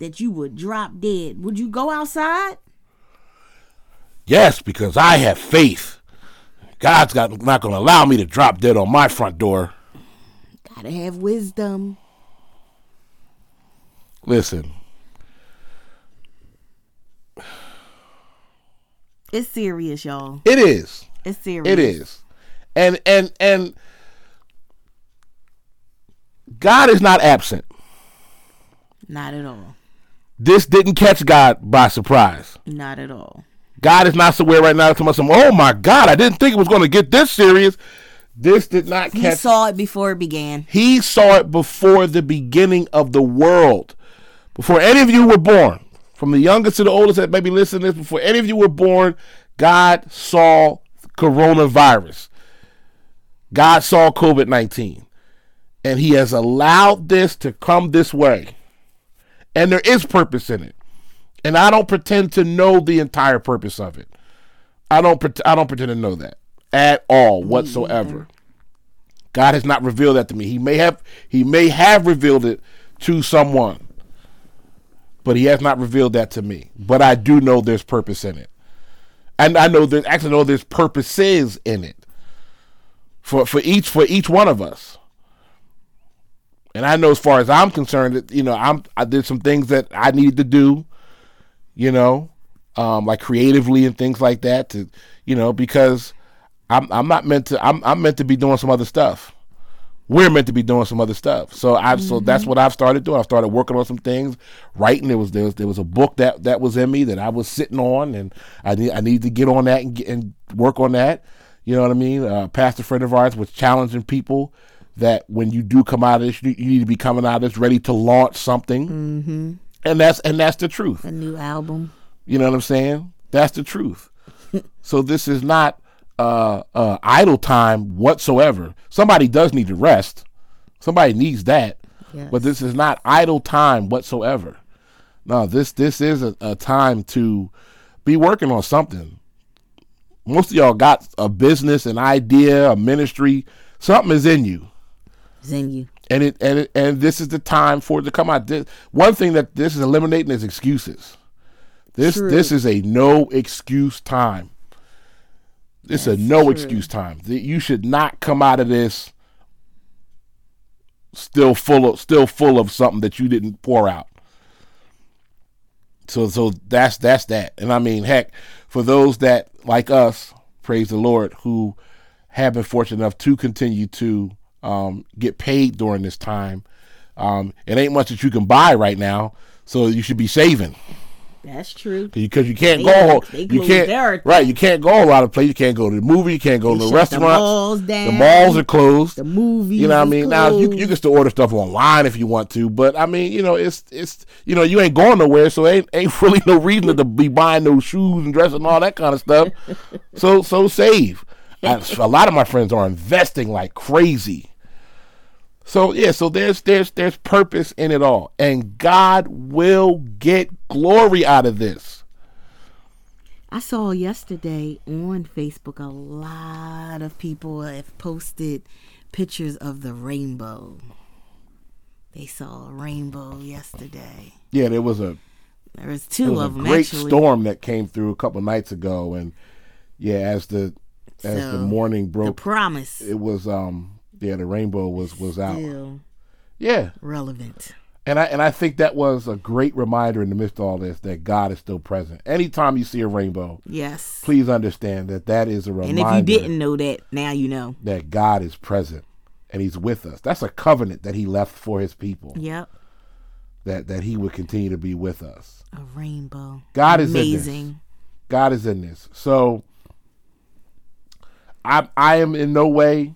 that you would drop dead, would you go outside? Yes, because I have faith. God's got, not going to allow me to drop dead on my front door. Gotta have wisdom. Listen, It's serious, y'all. It is. It's serious. It is. And and and God is not absent. Not at all. This didn't catch God by surprise. Not at all. God is not somewhere right now to myself, oh my God, I didn't think it was going to get this serious. This did not catch. He saw it before it began. He saw it before the beginning of the world. Before any of you were born from the youngest to the oldest that maybe listen to this before any of you were born, God saw coronavirus. God saw COVID 19. And He has allowed this to come this way. And there is purpose in it. And I don't pretend to know the entire purpose of it. I don't, I don't pretend to know that at all whatsoever. God has not revealed that to me. He may have he may have revealed it to someone but he has not revealed that to me. But I do know there's purpose in it, and I know there's actually know there's purposes in it for for each for each one of us. And I know, as far as I'm concerned, that you know, I'm I did some things that I needed to do, you know, um, like creatively and things like that, to you know, because I'm I'm not meant to I'm I'm meant to be doing some other stuff we're meant to be doing some other stuff. So I mm-hmm. so that's what I've started doing. I started working on some things, writing. There was there was there was a book that that was in me that I was sitting on, and I need I need to get on that and get, and work on that. You know what I mean? Uh, pastor friend of ours was challenging people that when you do come out of this, you, you need to be coming out of this ready to launch something, mm-hmm. and that's and that's the truth. A new album. You know what I'm saying? That's the truth. [LAUGHS] so this is not uh, uh, idle time whatsoever. Somebody does need to rest. Somebody needs that. Yes. But this is not idle time whatsoever. No, this this is a, a time to be working on something. Most of y'all got a business, an idea, a ministry. Something is in you. It's in you. And it and it, and this is the time for it to come out. This, one thing that this is eliminating is excuses. This True. this is a no excuse time. It's a no true. excuse time. You should not come out of this still full of still full of something that you didn't pour out. So so that's that's that. And I mean, heck, for those that like us, praise the Lord, who have been fortunate enough to continue to um, get paid during this time. Um, it ain't much that you can buy right now, so you should be saving. That's true. Because you can't go. you can't. Right. You can't go a lot of places. You can't go to the movie. You can't go they to the restaurant. The malls. The malls are closed. The movies. You know what I mean? Now you you can still order stuff online if you want to, but I mean, you know, it's it's you know you ain't going nowhere, so ain't ain't [LAUGHS] really no reason to be buying those shoes and dress and all that kind of stuff. [LAUGHS] so so save. I, a lot of my friends are investing like crazy so yeah, so there's there's there's purpose in it all, and God will get glory out of this. I saw yesterday on Facebook a lot of people have posted pictures of the rainbow. They saw a rainbow yesterday. Yeah, there was a there was two was of them. Great actually. storm that came through a couple nights ago, and yeah, as the as so, the morning broke, the promise it was um yeah, the rainbow was was out. yeah, relevant. And I and I think that was a great reminder in the midst of all this that God is still present. Anytime you see a rainbow, yes, please understand that that is a reminder. And if you didn't know that, now you know that God is present and He's with us. That's a covenant that He left for His people. Yep. That that He would continue to be with us. A rainbow. God is in this. amazing. God is in this. So I I am in no way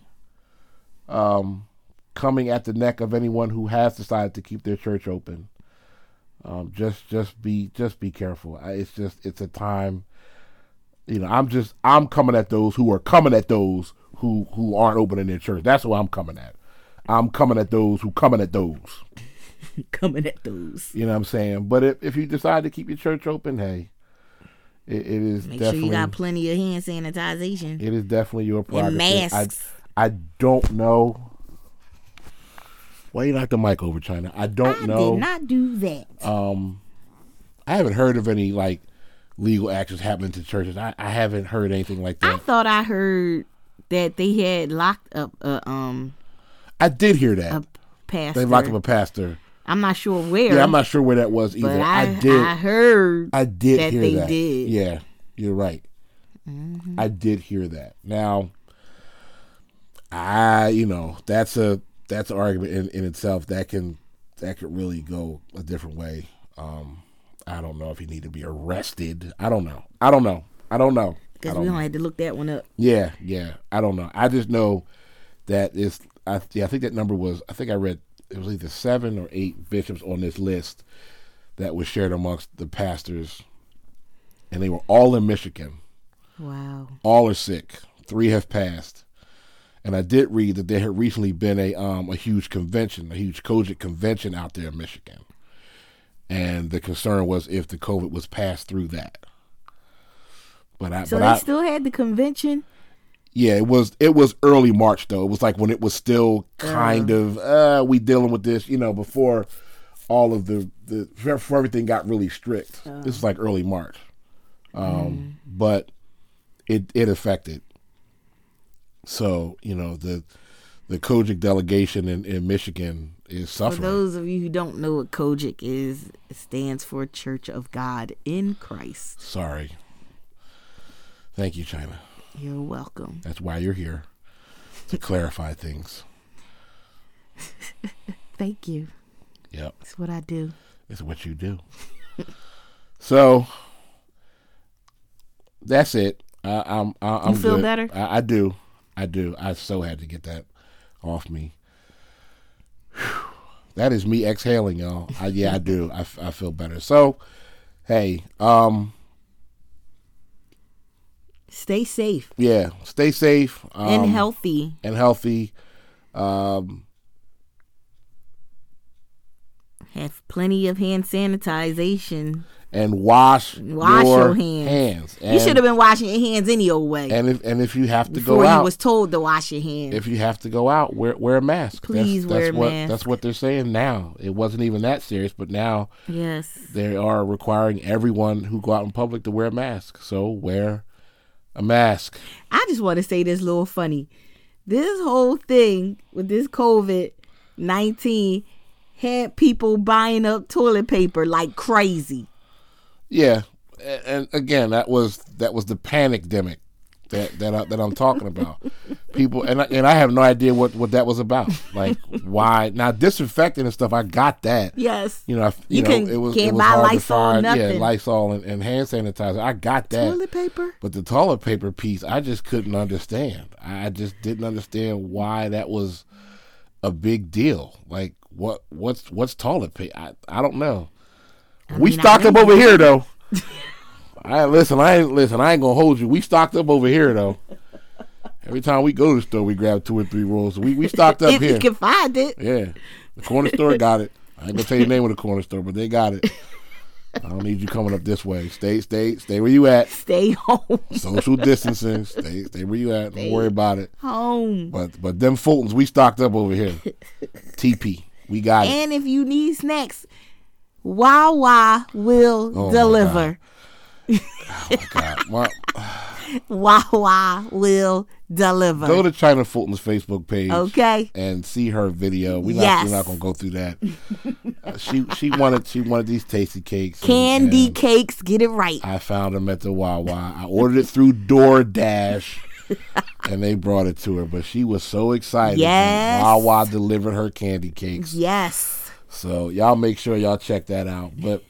um, coming at the neck of anyone who has decided to keep their church open. Um, just just be just be careful. It's just it's a time. You know, I'm just I'm coming at those who are coming at those who who aren't opening their church. That's what I'm coming at. I'm coming at those who coming at those. [LAUGHS] coming at those. You know what I'm saying? But if, if you decide to keep your church open, hey, it, it is Make definitely. sure you got plenty of hand sanitization. It is definitely your prerogative. And masks. I don't know. Why you knock the mic over, China? I don't I know. Did not do that. Um, I haven't heard of any like legal actions happening to churches. I, I haven't heard anything like that. I thought I heard that they had locked up a um. I did hear that. A pastor. They locked up a pastor. I'm not sure where. Yeah, I'm not sure where that was either. I, I, did. I heard. I did that hear they that. Did. Yeah, you're right. Mm-hmm. I did hear that. Now, I you know that's a that's an argument in, in itself that can that could really go a different way. Um, I don't know if he need to be arrested. I don't know. I don't know. I don't know. Because we don't have to look that one up. Yeah, yeah. I don't know. I just know that is. I yeah. I think that number was. I think I read it was either seven or eight bishops on this list that was shared amongst the pastors, and they were all in Michigan. Wow. All are sick. Three have passed. And I did read that there had recently been a um, a huge convention, a huge COGIC convention out there in Michigan. And the concern was if the COVID was passed through that. But I So but they I, still had the convention? Yeah, it was it was early March though. It was like when it was still kind uh. of uh we dealing with this, you know, before all of the the before everything got really strict. Uh. This is like early March. Um mm. but it it affected so you know the the COGIC delegation in, in Michigan is suffering. For those of you who don't know what COGIC is, it stands for Church of God in Christ. Sorry. Thank you, China. You're welcome. That's why you're here to clarify things. [LAUGHS] Thank you. Yep. It's what I do. It's what you do. [LAUGHS] so that's it. I, I'm. I, I'm you feel good. better? I, I do. I do. I so had to get that off me. Whew. That is me exhaling, y'all. I, yeah, I do. I, I feel better. So, hey, um, stay safe. Yeah, stay safe um, and healthy. And healthy. Um, have plenty of hand sanitization and wash, wash your, your hands. hands. And, you should have been washing your hands any old way. And if and if you have to Before go out, you was told to wash your hands. If you have to go out, wear wear a mask. Please that's, wear that's a what, mask. That's what they're saying now. It wasn't even that serious, but now yes, they are requiring everyone who go out in public to wear a mask. So wear a mask. I just want to say this little funny. This whole thing with this COVID nineteen had people buying up toilet paper like crazy. Yeah, and again, that was that was the panic demic that that I, that I'm talking about. People and I, and I have no idea what what that was about. Like why now disinfecting and stuff. I got that. Yes. You know, I, you, you know, can, it was it was hard Lysol, to find. Nothing. Yeah, Lysol and, and hand sanitizer. I got that. Toilet paper. But the toilet paper piece, I just couldn't understand. I just didn't understand why that was a big deal. Like what what's what's toilet paper? I I don't know. I we mean, stocked up over here though. [LAUGHS] I listen. I ain't listen. I ain't gonna hold you. We stocked up over here though. Every time we go to the store, we grab two or three rolls. We we stocked up [LAUGHS] if here. You can find it. Yeah, the corner store got it. I ain't gonna tell you the name of the corner store, but they got it. [LAUGHS] I don't need you coming up this way. Stay, stay, stay where you at. Stay home. Social distancing. Stay, stay where you at. Stay don't worry about it. Home. But, but them Fultons, we stocked up over here. TP, we got and it. And if you need snacks, Wawa will oh deliver. oh my God. [LAUGHS] My, Wawa will deliver. Go to China Fulton's Facebook page, okay, and see her video. We're yes. not, we're not gonna go through that. uh, she she wanted she wanted these Tastykakes, candy and, and cakes. Get it right. I found them at the Wawa. I ordered it through DoorDash. and they brought it to her, but she was so excited. Yes. Wawa delivered her candy cakes. Yes. So y'all make sure y'all check that out. But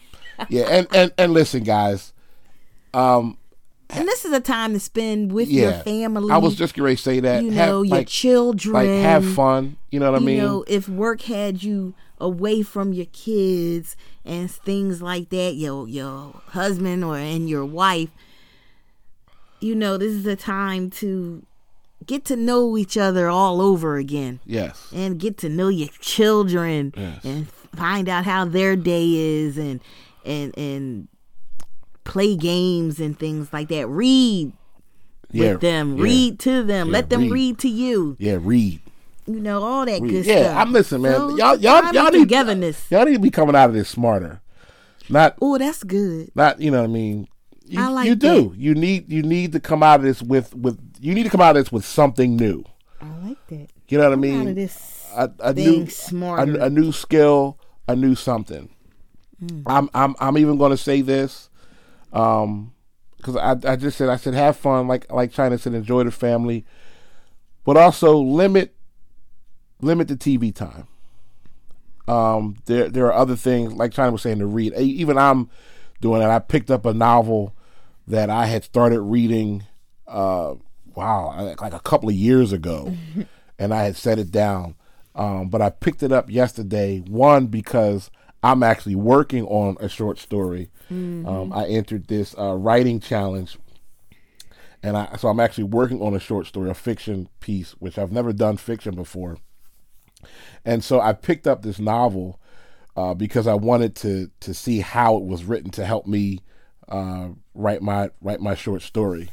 yeah, and and, and listen, guys. Um, and this is a time to spend with yeah, your family. I was just going to say that. You know, your like, children. Like, have fun. You know what I mean? You know, if work had you away from your kids and things like that, your your husband or and your wife, you know, this is a time to get to know each other all over again. Yes. And get to know your children yes. and find out how their day is and and and play games and things like that. Read yeah, with them. Yeah, read to them. Yeah, Let them read. read. to you. Yeah, read. You know all that read. good yeah, stuff. Yeah, I'm listening, man. So, y'all, y'all, y'all need togetherness. Y'all need to be coming out of this smarter. Not. Oh, that's good. Not you know what I mean. You, I like you do. That. You need you need to come out of this with with you need to come out of this with something new. I like that. You know what I mean? Out of this a, a new smarter. A, a, new skill, a new something. Mm. I'm I'm I'm even going to say this. Um, because I, I just said I said have fun like like China said enjoy the family, but also limit limit the TV time. Um, there there are other things like China was saying to read. Even I'm doing that. I picked up a novel that I had started reading. Uh, wow, like a couple of years ago, [LAUGHS] and I had set it down. Um, but I picked it up yesterday. One because I'm actually working on a short story. Mm-hmm. Um, I entered this uh, writing challenge, and I so I'm actually working on a short story, a fiction piece, which I've never done fiction before. And so I picked up this novel uh, because I wanted to to see how it was written to help me uh, write my write my short story.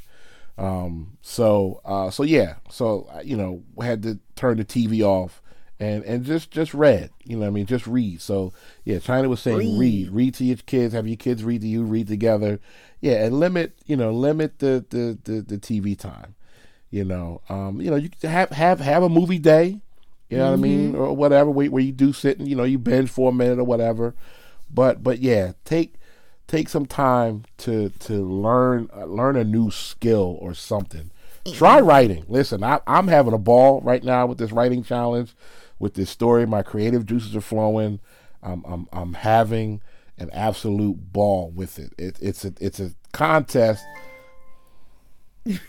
Um, so uh, so yeah, so you know, had to turn the TV off and and just just read. You know, I mean, just read. So yeah, China was saying read. read, read to your kids, have your kids read to you, read together. Yeah, and limit you know limit the the the, the TV time. You know, um, you know, you have have have a movie day. You know mm-hmm. what I mean, mm-hmm. or whatever, where, where you do sit and you know you binge for a minute or whatever. But but yeah, take take some time to to learn uh, learn a new skill or something. Try writing. Listen, I, I'm having a ball right now with this writing challenge with this story. My creative juices are flowing. I'm I'm, I'm having an absolute ball with it. it it's a it's a contest. [LAUGHS]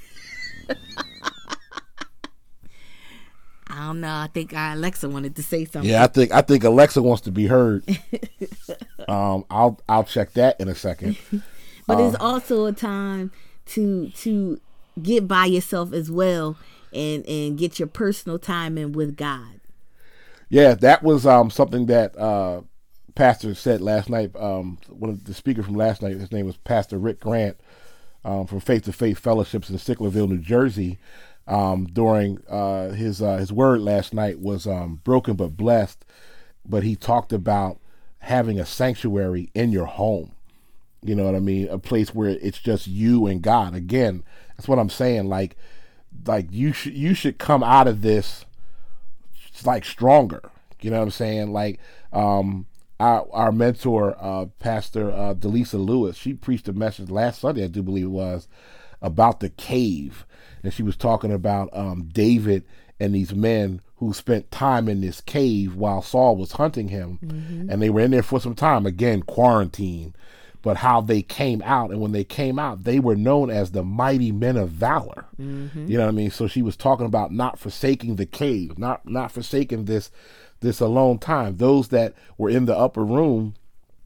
I don't know. I think Alexa wanted to say something. Yeah, I think I think Alexa wants to be heard. [LAUGHS] um, I'll I'll check that in a second. [LAUGHS] but um, it's also a time to to get by yourself as well and and get your personal time in with God. Yeah, that was um, something that uh, Pastor said last night. Um, one of the speaker from last night, his name was Pastor Rick Grant um, from Faith to Faith Fellowships in Sicklerville, New Jersey. Um, during uh, his uh, his word last night was um, broken but blessed, but he talked about having a sanctuary in your home. You know what I mean? A place where it's just you and God. Again, that's what I'm saying. Like, like you should you should come out of this like stronger. You know what I'm saying? Like um, our our mentor, uh, Pastor uh, Delisa Lewis, she preached a message last Sunday, I do believe it was, about the cave, and she was talking about um, David and these men who spent time in this cave while Saul was hunting him, mm-hmm. and they were in there for some time. Again, quarantine, but how they came out, and when they came out, they were known as the mighty men of valor. Mm-hmm. You know what I mean? So she was talking about not forsaking the cave, not not forsaking this this alone time. Those that were in the upper room,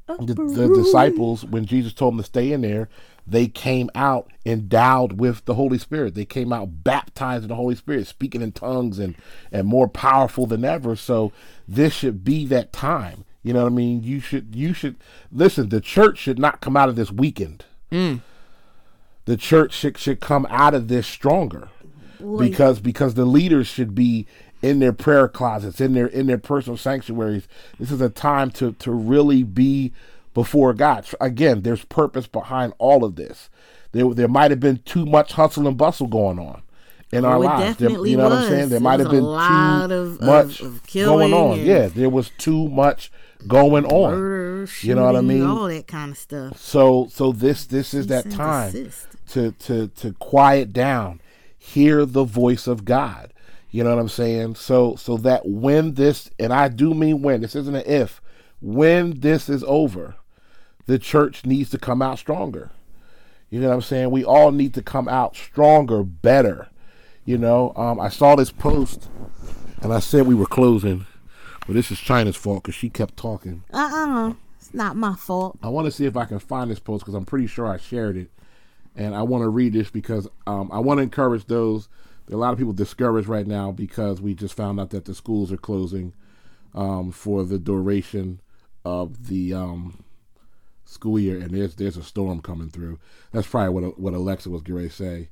the, the disciples, when Jesus told them to stay in there, they came out endowed with the Holy Spirit. They came out baptized in the Holy Spirit, speaking in tongues and and more powerful than ever. So this should be that time. You know what I mean? You should you should listen. The church should not come out of this weakened. Mm. The church should should come out of this stronger. Boy. Because because the leaders should be in their prayer closets, in their in their personal sanctuaries. This is a time to to really be before God. Again, there's purpose behind all of this. There there might have been too much hustle and bustle going on in oh, our lives. There, you know was. what I'm saying? There might have been too of, much of, of going on. Yeah, there was too much going on. Murder, shooting, you know what I mean? All that kind of stuff. So so this this is that time to to to quiet down, hear the voice of God. You know what I'm saying? So so that when this and I do mean when this isn't an if, when this is over, the church needs to come out stronger. You know what I'm saying? We all need to come out stronger, better. You know, um, I saw this post, and I said we were closing, but this is China's fault because she kept talking. Uh uh-uh. uh it's not my fault. I want to see if I can find this post because I'm pretty sure I shared it, and I want to read this because um, I want to encourage those there are a lot of people discouraged right now because we just found out that the schools are closing um, for the duration of the um, school year, and there's there's a storm coming through. That's probably what what Alexa was going to say,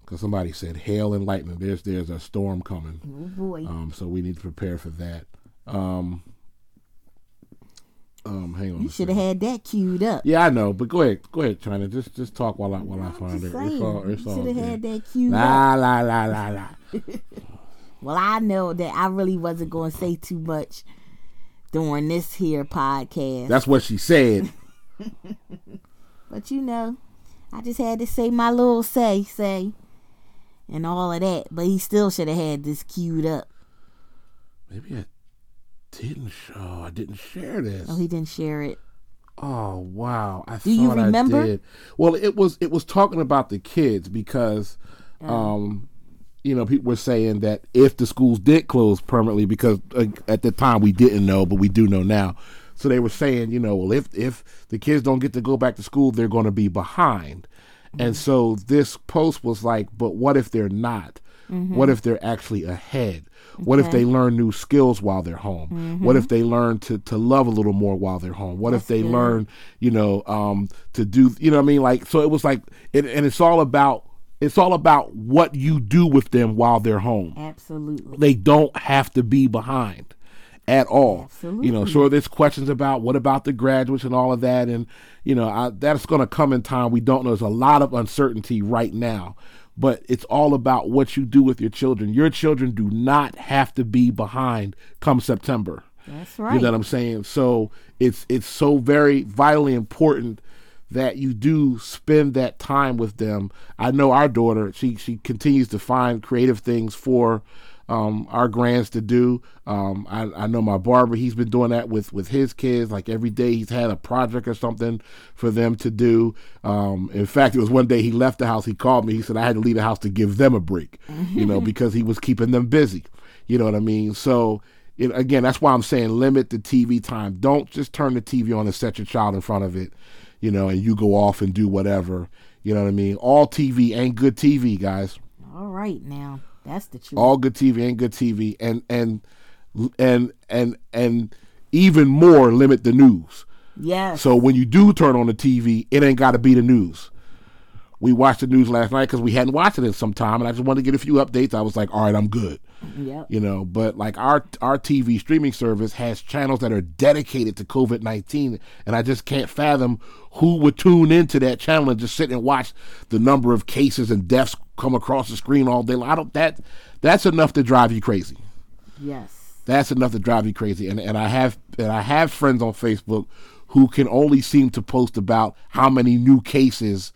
because somebody said hail and lightning. There's there's a storm coming. Oh boy! Um, so we need to prepare for that. Um, um, hang on. You should have had that queued up. Yeah, I know, but go ahead, go ahead, China. Just just talk while I while I find it. Saying, it's all it's all. Should have had that queued la, up. La la la la la. [LAUGHS] [LAUGHS] well, I know that I really wasn't going to say too much during this here podcast. That's what she said. [LAUGHS] [LAUGHS] but you know, I just had to say my little say say, and all of that. But he still should have had this queued up. Maybe I didn't show. I didn't share this. Oh, he didn't share it. Oh wow! I Do you remember? I did. Well, it was it was talking about the kids because, oh. um, you know, people were saying that if the schools did close permanently, because uh, at the time we didn't know, but we do know now. So they were saying, you know, well, if if the kids don't get to go back to school, they're going to be behind. Mm-hmm. And so this post was like, but what if they're not? Mm-hmm. What if they're actually ahead? What okay. if they learn new skills while they're home? Mm-hmm. What if they learn to, to love a little more while they're home? What That's if they good. learn, you know, um, to do, you know what I mean? Like, so it was like, it, and it's all about, it's all about what you do with them while they're home. Absolutely. They don't have to be behind at all. Absolutely. You know, sure, there's questions about what about the graduates and all of that. And, you know, I, that's going to come in time. We don't know. There's a lot of uncertainty right now but it's all about what you do with your children. Your children do not have to be behind come September. That's right. You know what I'm saying? So it's it's so very vitally important that you do spend that time with them. I know our daughter, she she continues to find creative things for um, our grands to do. Um, I, I, know my barber; he's been doing that with with his kids. Like every day, he's had a project or something for them to do. Um, in fact, it was one day he left the house. He called me. He said I had to leave the house to give them a break, [LAUGHS] you know, because he was keeping them busy. You know what I mean? So. It, again, that's why I'm saying limit the TV time. Don't just turn the TV on and set your child in front of it, you know, and you go off and do whatever. You know what I mean? All TV ain't good TV, guys. All right, now. That's the truth. All good TV and good TV, and and and and and even more limit the news. Yeah. So when you do turn on the TV, it ain't got to be the news. We watched the news last night because we hadn't watched it in some time, and I just wanted to get a few updates. I was like, all right, I'm good. Yeah. You know, but like our our TV streaming service has channels that are dedicated to COVID nineteen, and I just can't fathom who would tune into that channel and just sit and watch the number of cases and deaths come across the screen all day long. I don't that that's enough to drive you crazy. Yes. That's enough to drive you crazy. And and I have and I have friends on Facebook who can only seem to post about how many new cases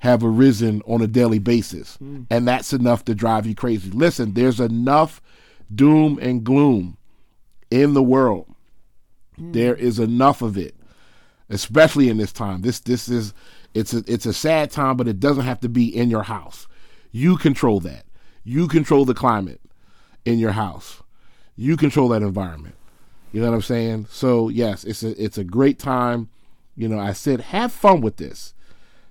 have arisen on a daily basis. Mm. And that's enough to drive you crazy. Listen, there's enough doom and gloom in the world. Mm. There is enough of it, especially in this time. This this is it's a it's a sad time, but it doesn't have to be in your house. You control that. You control the climate in your house. You control that environment. You know what I'm saying? So yes, it's a it's a great time. You know, I said have fun with this.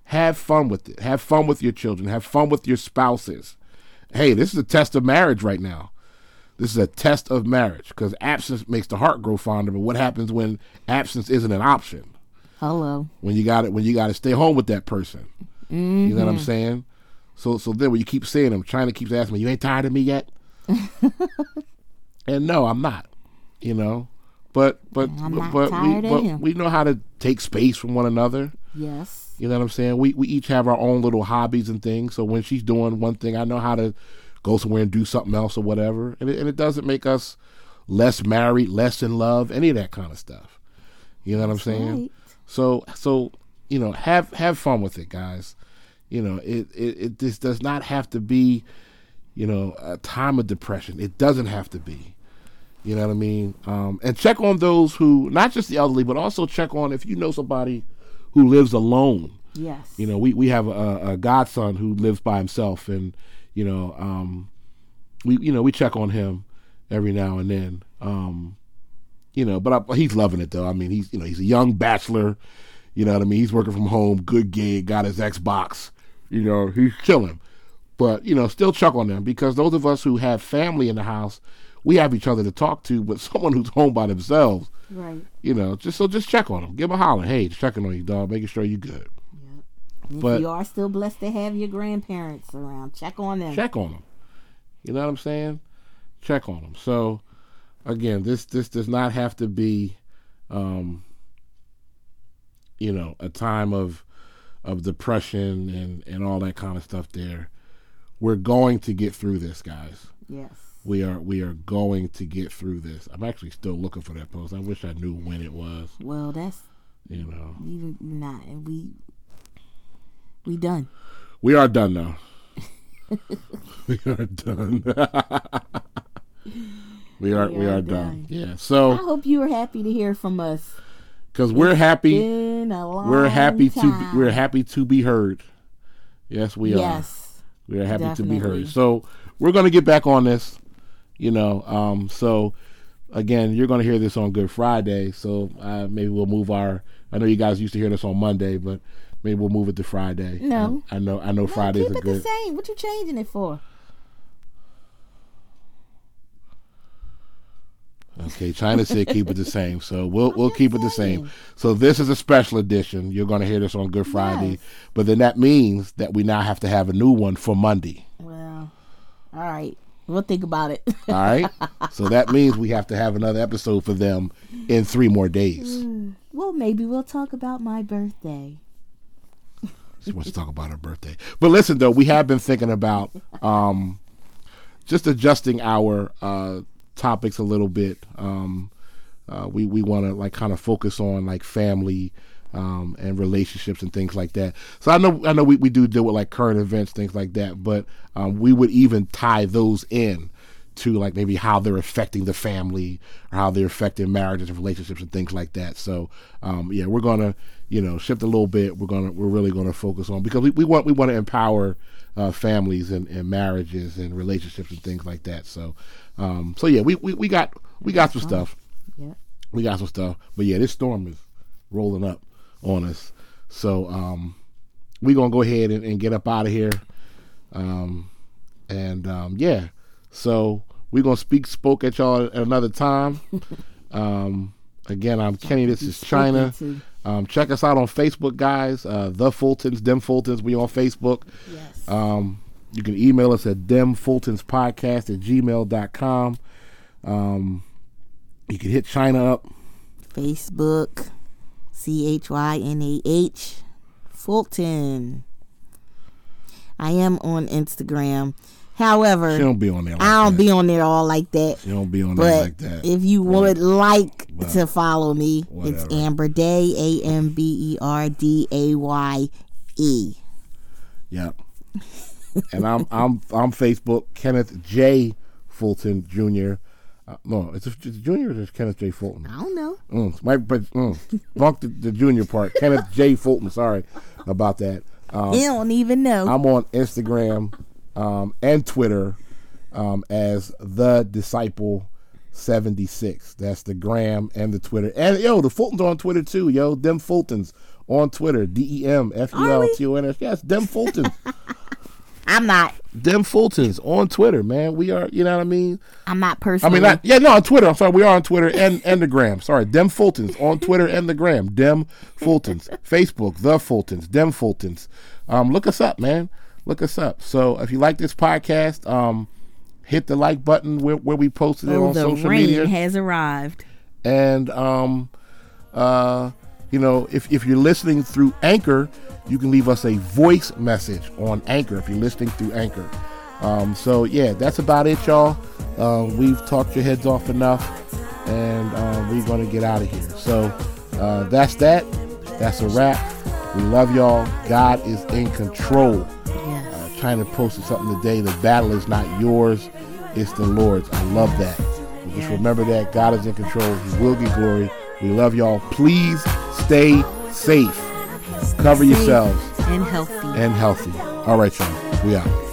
Have fun with it. Have fun with your children. Have fun with your spouses. Hey, this is a test of marriage right now. This is a test of marriage because absence makes the heart grow fonder. But what happens when absence isn't an option? Hello. When you got it, when you got to stay home with that person. Mm-hmm. You know what I'm mm-hmm. saying? So, so then when you keep saying them, China keeps asking me, "You ain't tired of me yet?" [LAUGHS] and no, I'm not. You know, but but but we but we know how to take space from one another. Yes. You know what I'm saying? We we each have our own little hobbies and things. So when she's doing one thing, I know how to go somewhere and do something else or whatever. And it, and it doesn't make us less married, less in love, any of that kind of stuff. You know what That's I'm saying? Right. So so you know have have fun with it, guys. You know it it, it this does not have to be you know a time of depression. It doesn't have to be. You know what I mean? Um, and check on those who, not just the elderly, but also check on if you know somebody who lives alone. Yes. You know, we, we have a, a godson who lives by himself, and you know, um, we you know we check on him every now and then. Um, you know, but I, he's loving it though. I mean, he's you know he's a young bachelor. You know what I mean? He's working from home, good gig, got his Xbox. You know, he's chilling. But you know, still check on them because those of us who have family in the house we have each other to talk to, but [LAUGHS] someone who's home by themselves, right? You know, just so just check on them, give them a holler. Hey, checking on you, dog, making sure you're good. Yeah. But if you are still blessed to have your grandparents around, check on them. Check on them. You know what I'm saying? Check on them. So, again, this this does not have to be, um, you know, a time of of depression and and all that kind of stuff. There, we're going to get through this, guys. Yes we are we are going to get through this. I'm actually still looking for that post. I wish I knew when it was. Well, that's you know we not we we done. We are done now. [LAUGHS] we are done. [LAUGHS] we are we are, we are done. done. Yeah. So I hope you are happy to hear from us. Because we're happy. we're happy time. to be, we're happy to be heard. Yes, we yes, are. Yes. We are happy definitely. to be heard. So we're gonna get back on this you know. Um, so again, you're going to hear this on Good Friday, so uh, maybe we'll move our. I know you guys used to hear this on Monday, but maybe we'll move it to Friday. No, I, I know. I know no, Fridays keep it good. the same. What you changing it for? Okay, China said keep it the same, so we'll we'll keep it the same. So this is a special edition. You're going to hear this on Good Friday, yes. but then that means that we now have to have a new one for Monday. Well, all right. We'll think about it. All right. [LAUGHS] So that means we have to have another episode for them in three more days. Well, maybe we'll talk about my birthday. She wants to talk about her birthday. But listen, though, we have been thinking about um, just adjusting our uh, topics a little bit. Um, uh, we we want to like kind of focus on like family um, and relationships and things like that. So I know I know we, we do deal with like current events, things like that, but um, we would even tie those in to like maybe how they're affecting the family or how they're affecting marriages and relationships and things like that. So um, yeah, we're gonna you know shift a little bit. We're gonna we're really gonna focus on because we, we want we want to empower uh, families and, and marriages and relationships and things like that. So um, so yeah, we, we, we got we got some stuff. Yeah. We got some stuff. But yeah, this storm is rolling up on us. So um, we're gonna go ahead and, and get up out of here. Um, and um, yeah, so we're gonna speak spoke at y'all at another time. [LAUGHS] um, again, I'm Kenny. This is China. Um, check us out on Facebook, guys. Uh, the Fultons, Dem Fultons. We on Facebook. Yes. Um, you can email us at demfultonspodcast at gmail.com. Um, you can hit China up. Facebook. C H Y N A H Fulton. I am on Instagram. However, she don't be on there. Like I don't that. be on there all like that. She don't be on there like that. If you would like to follow me, whatever. it's Amber Daye, A M B E R D A Y E. Yep. And I'm I'm I'm Facebook Kenneth J Fulton Jr. Uh, no, it's a, it's junior or is Kenneth J Fulton? I don't know. Mm, my, but mm, the, the, junior part. [LAUGHS] Kenneth J Fulton. Sorry about that. Um, you don't even know. I'm on Instagram um, and Twitter um, as the Disciple 76. That's the gram and the Twitter. And yo, the Fultons on Twitter too, yo. Them Fultons on Twitter. D E M F U L T O N S. Yes, them Fultons. [LAUGHS] I'm not. Dem Fultons on Twitter, man. We are, you know what I mean? I'm not personally. I mean, not, yeah, no, on Twitter. I'm sorry. We are on Twitter and, and the gram. Sorry. Dem Fultons on Twitter and the gram. Dem Fultons. Facebook, The Fultons. Dem Fultons. Um, look us up, man. Look us up. So if you like this podcast, um, hit the like button where, where we posted it oh, on social media. has arrived. And um, uh, you know, if if you're listening through Anchor, you can leave us a voice message on Anchor if you're listening through Anchor. Um, so yeah, that's about it, y'all. Uh, we've talked your heads off enough, and uh, we're gonna get out of here. So uh, that's that. That's a wrap. We love y'all. God is in control. Yes. Uh, China posted something today. The battle is not yours, it's the Lord's. I love that. Just remember that God is in control. He will get glory. We love y'all. Please stay safe. Cover yourselves. And healthy. And healthy. All right, y'all. We out.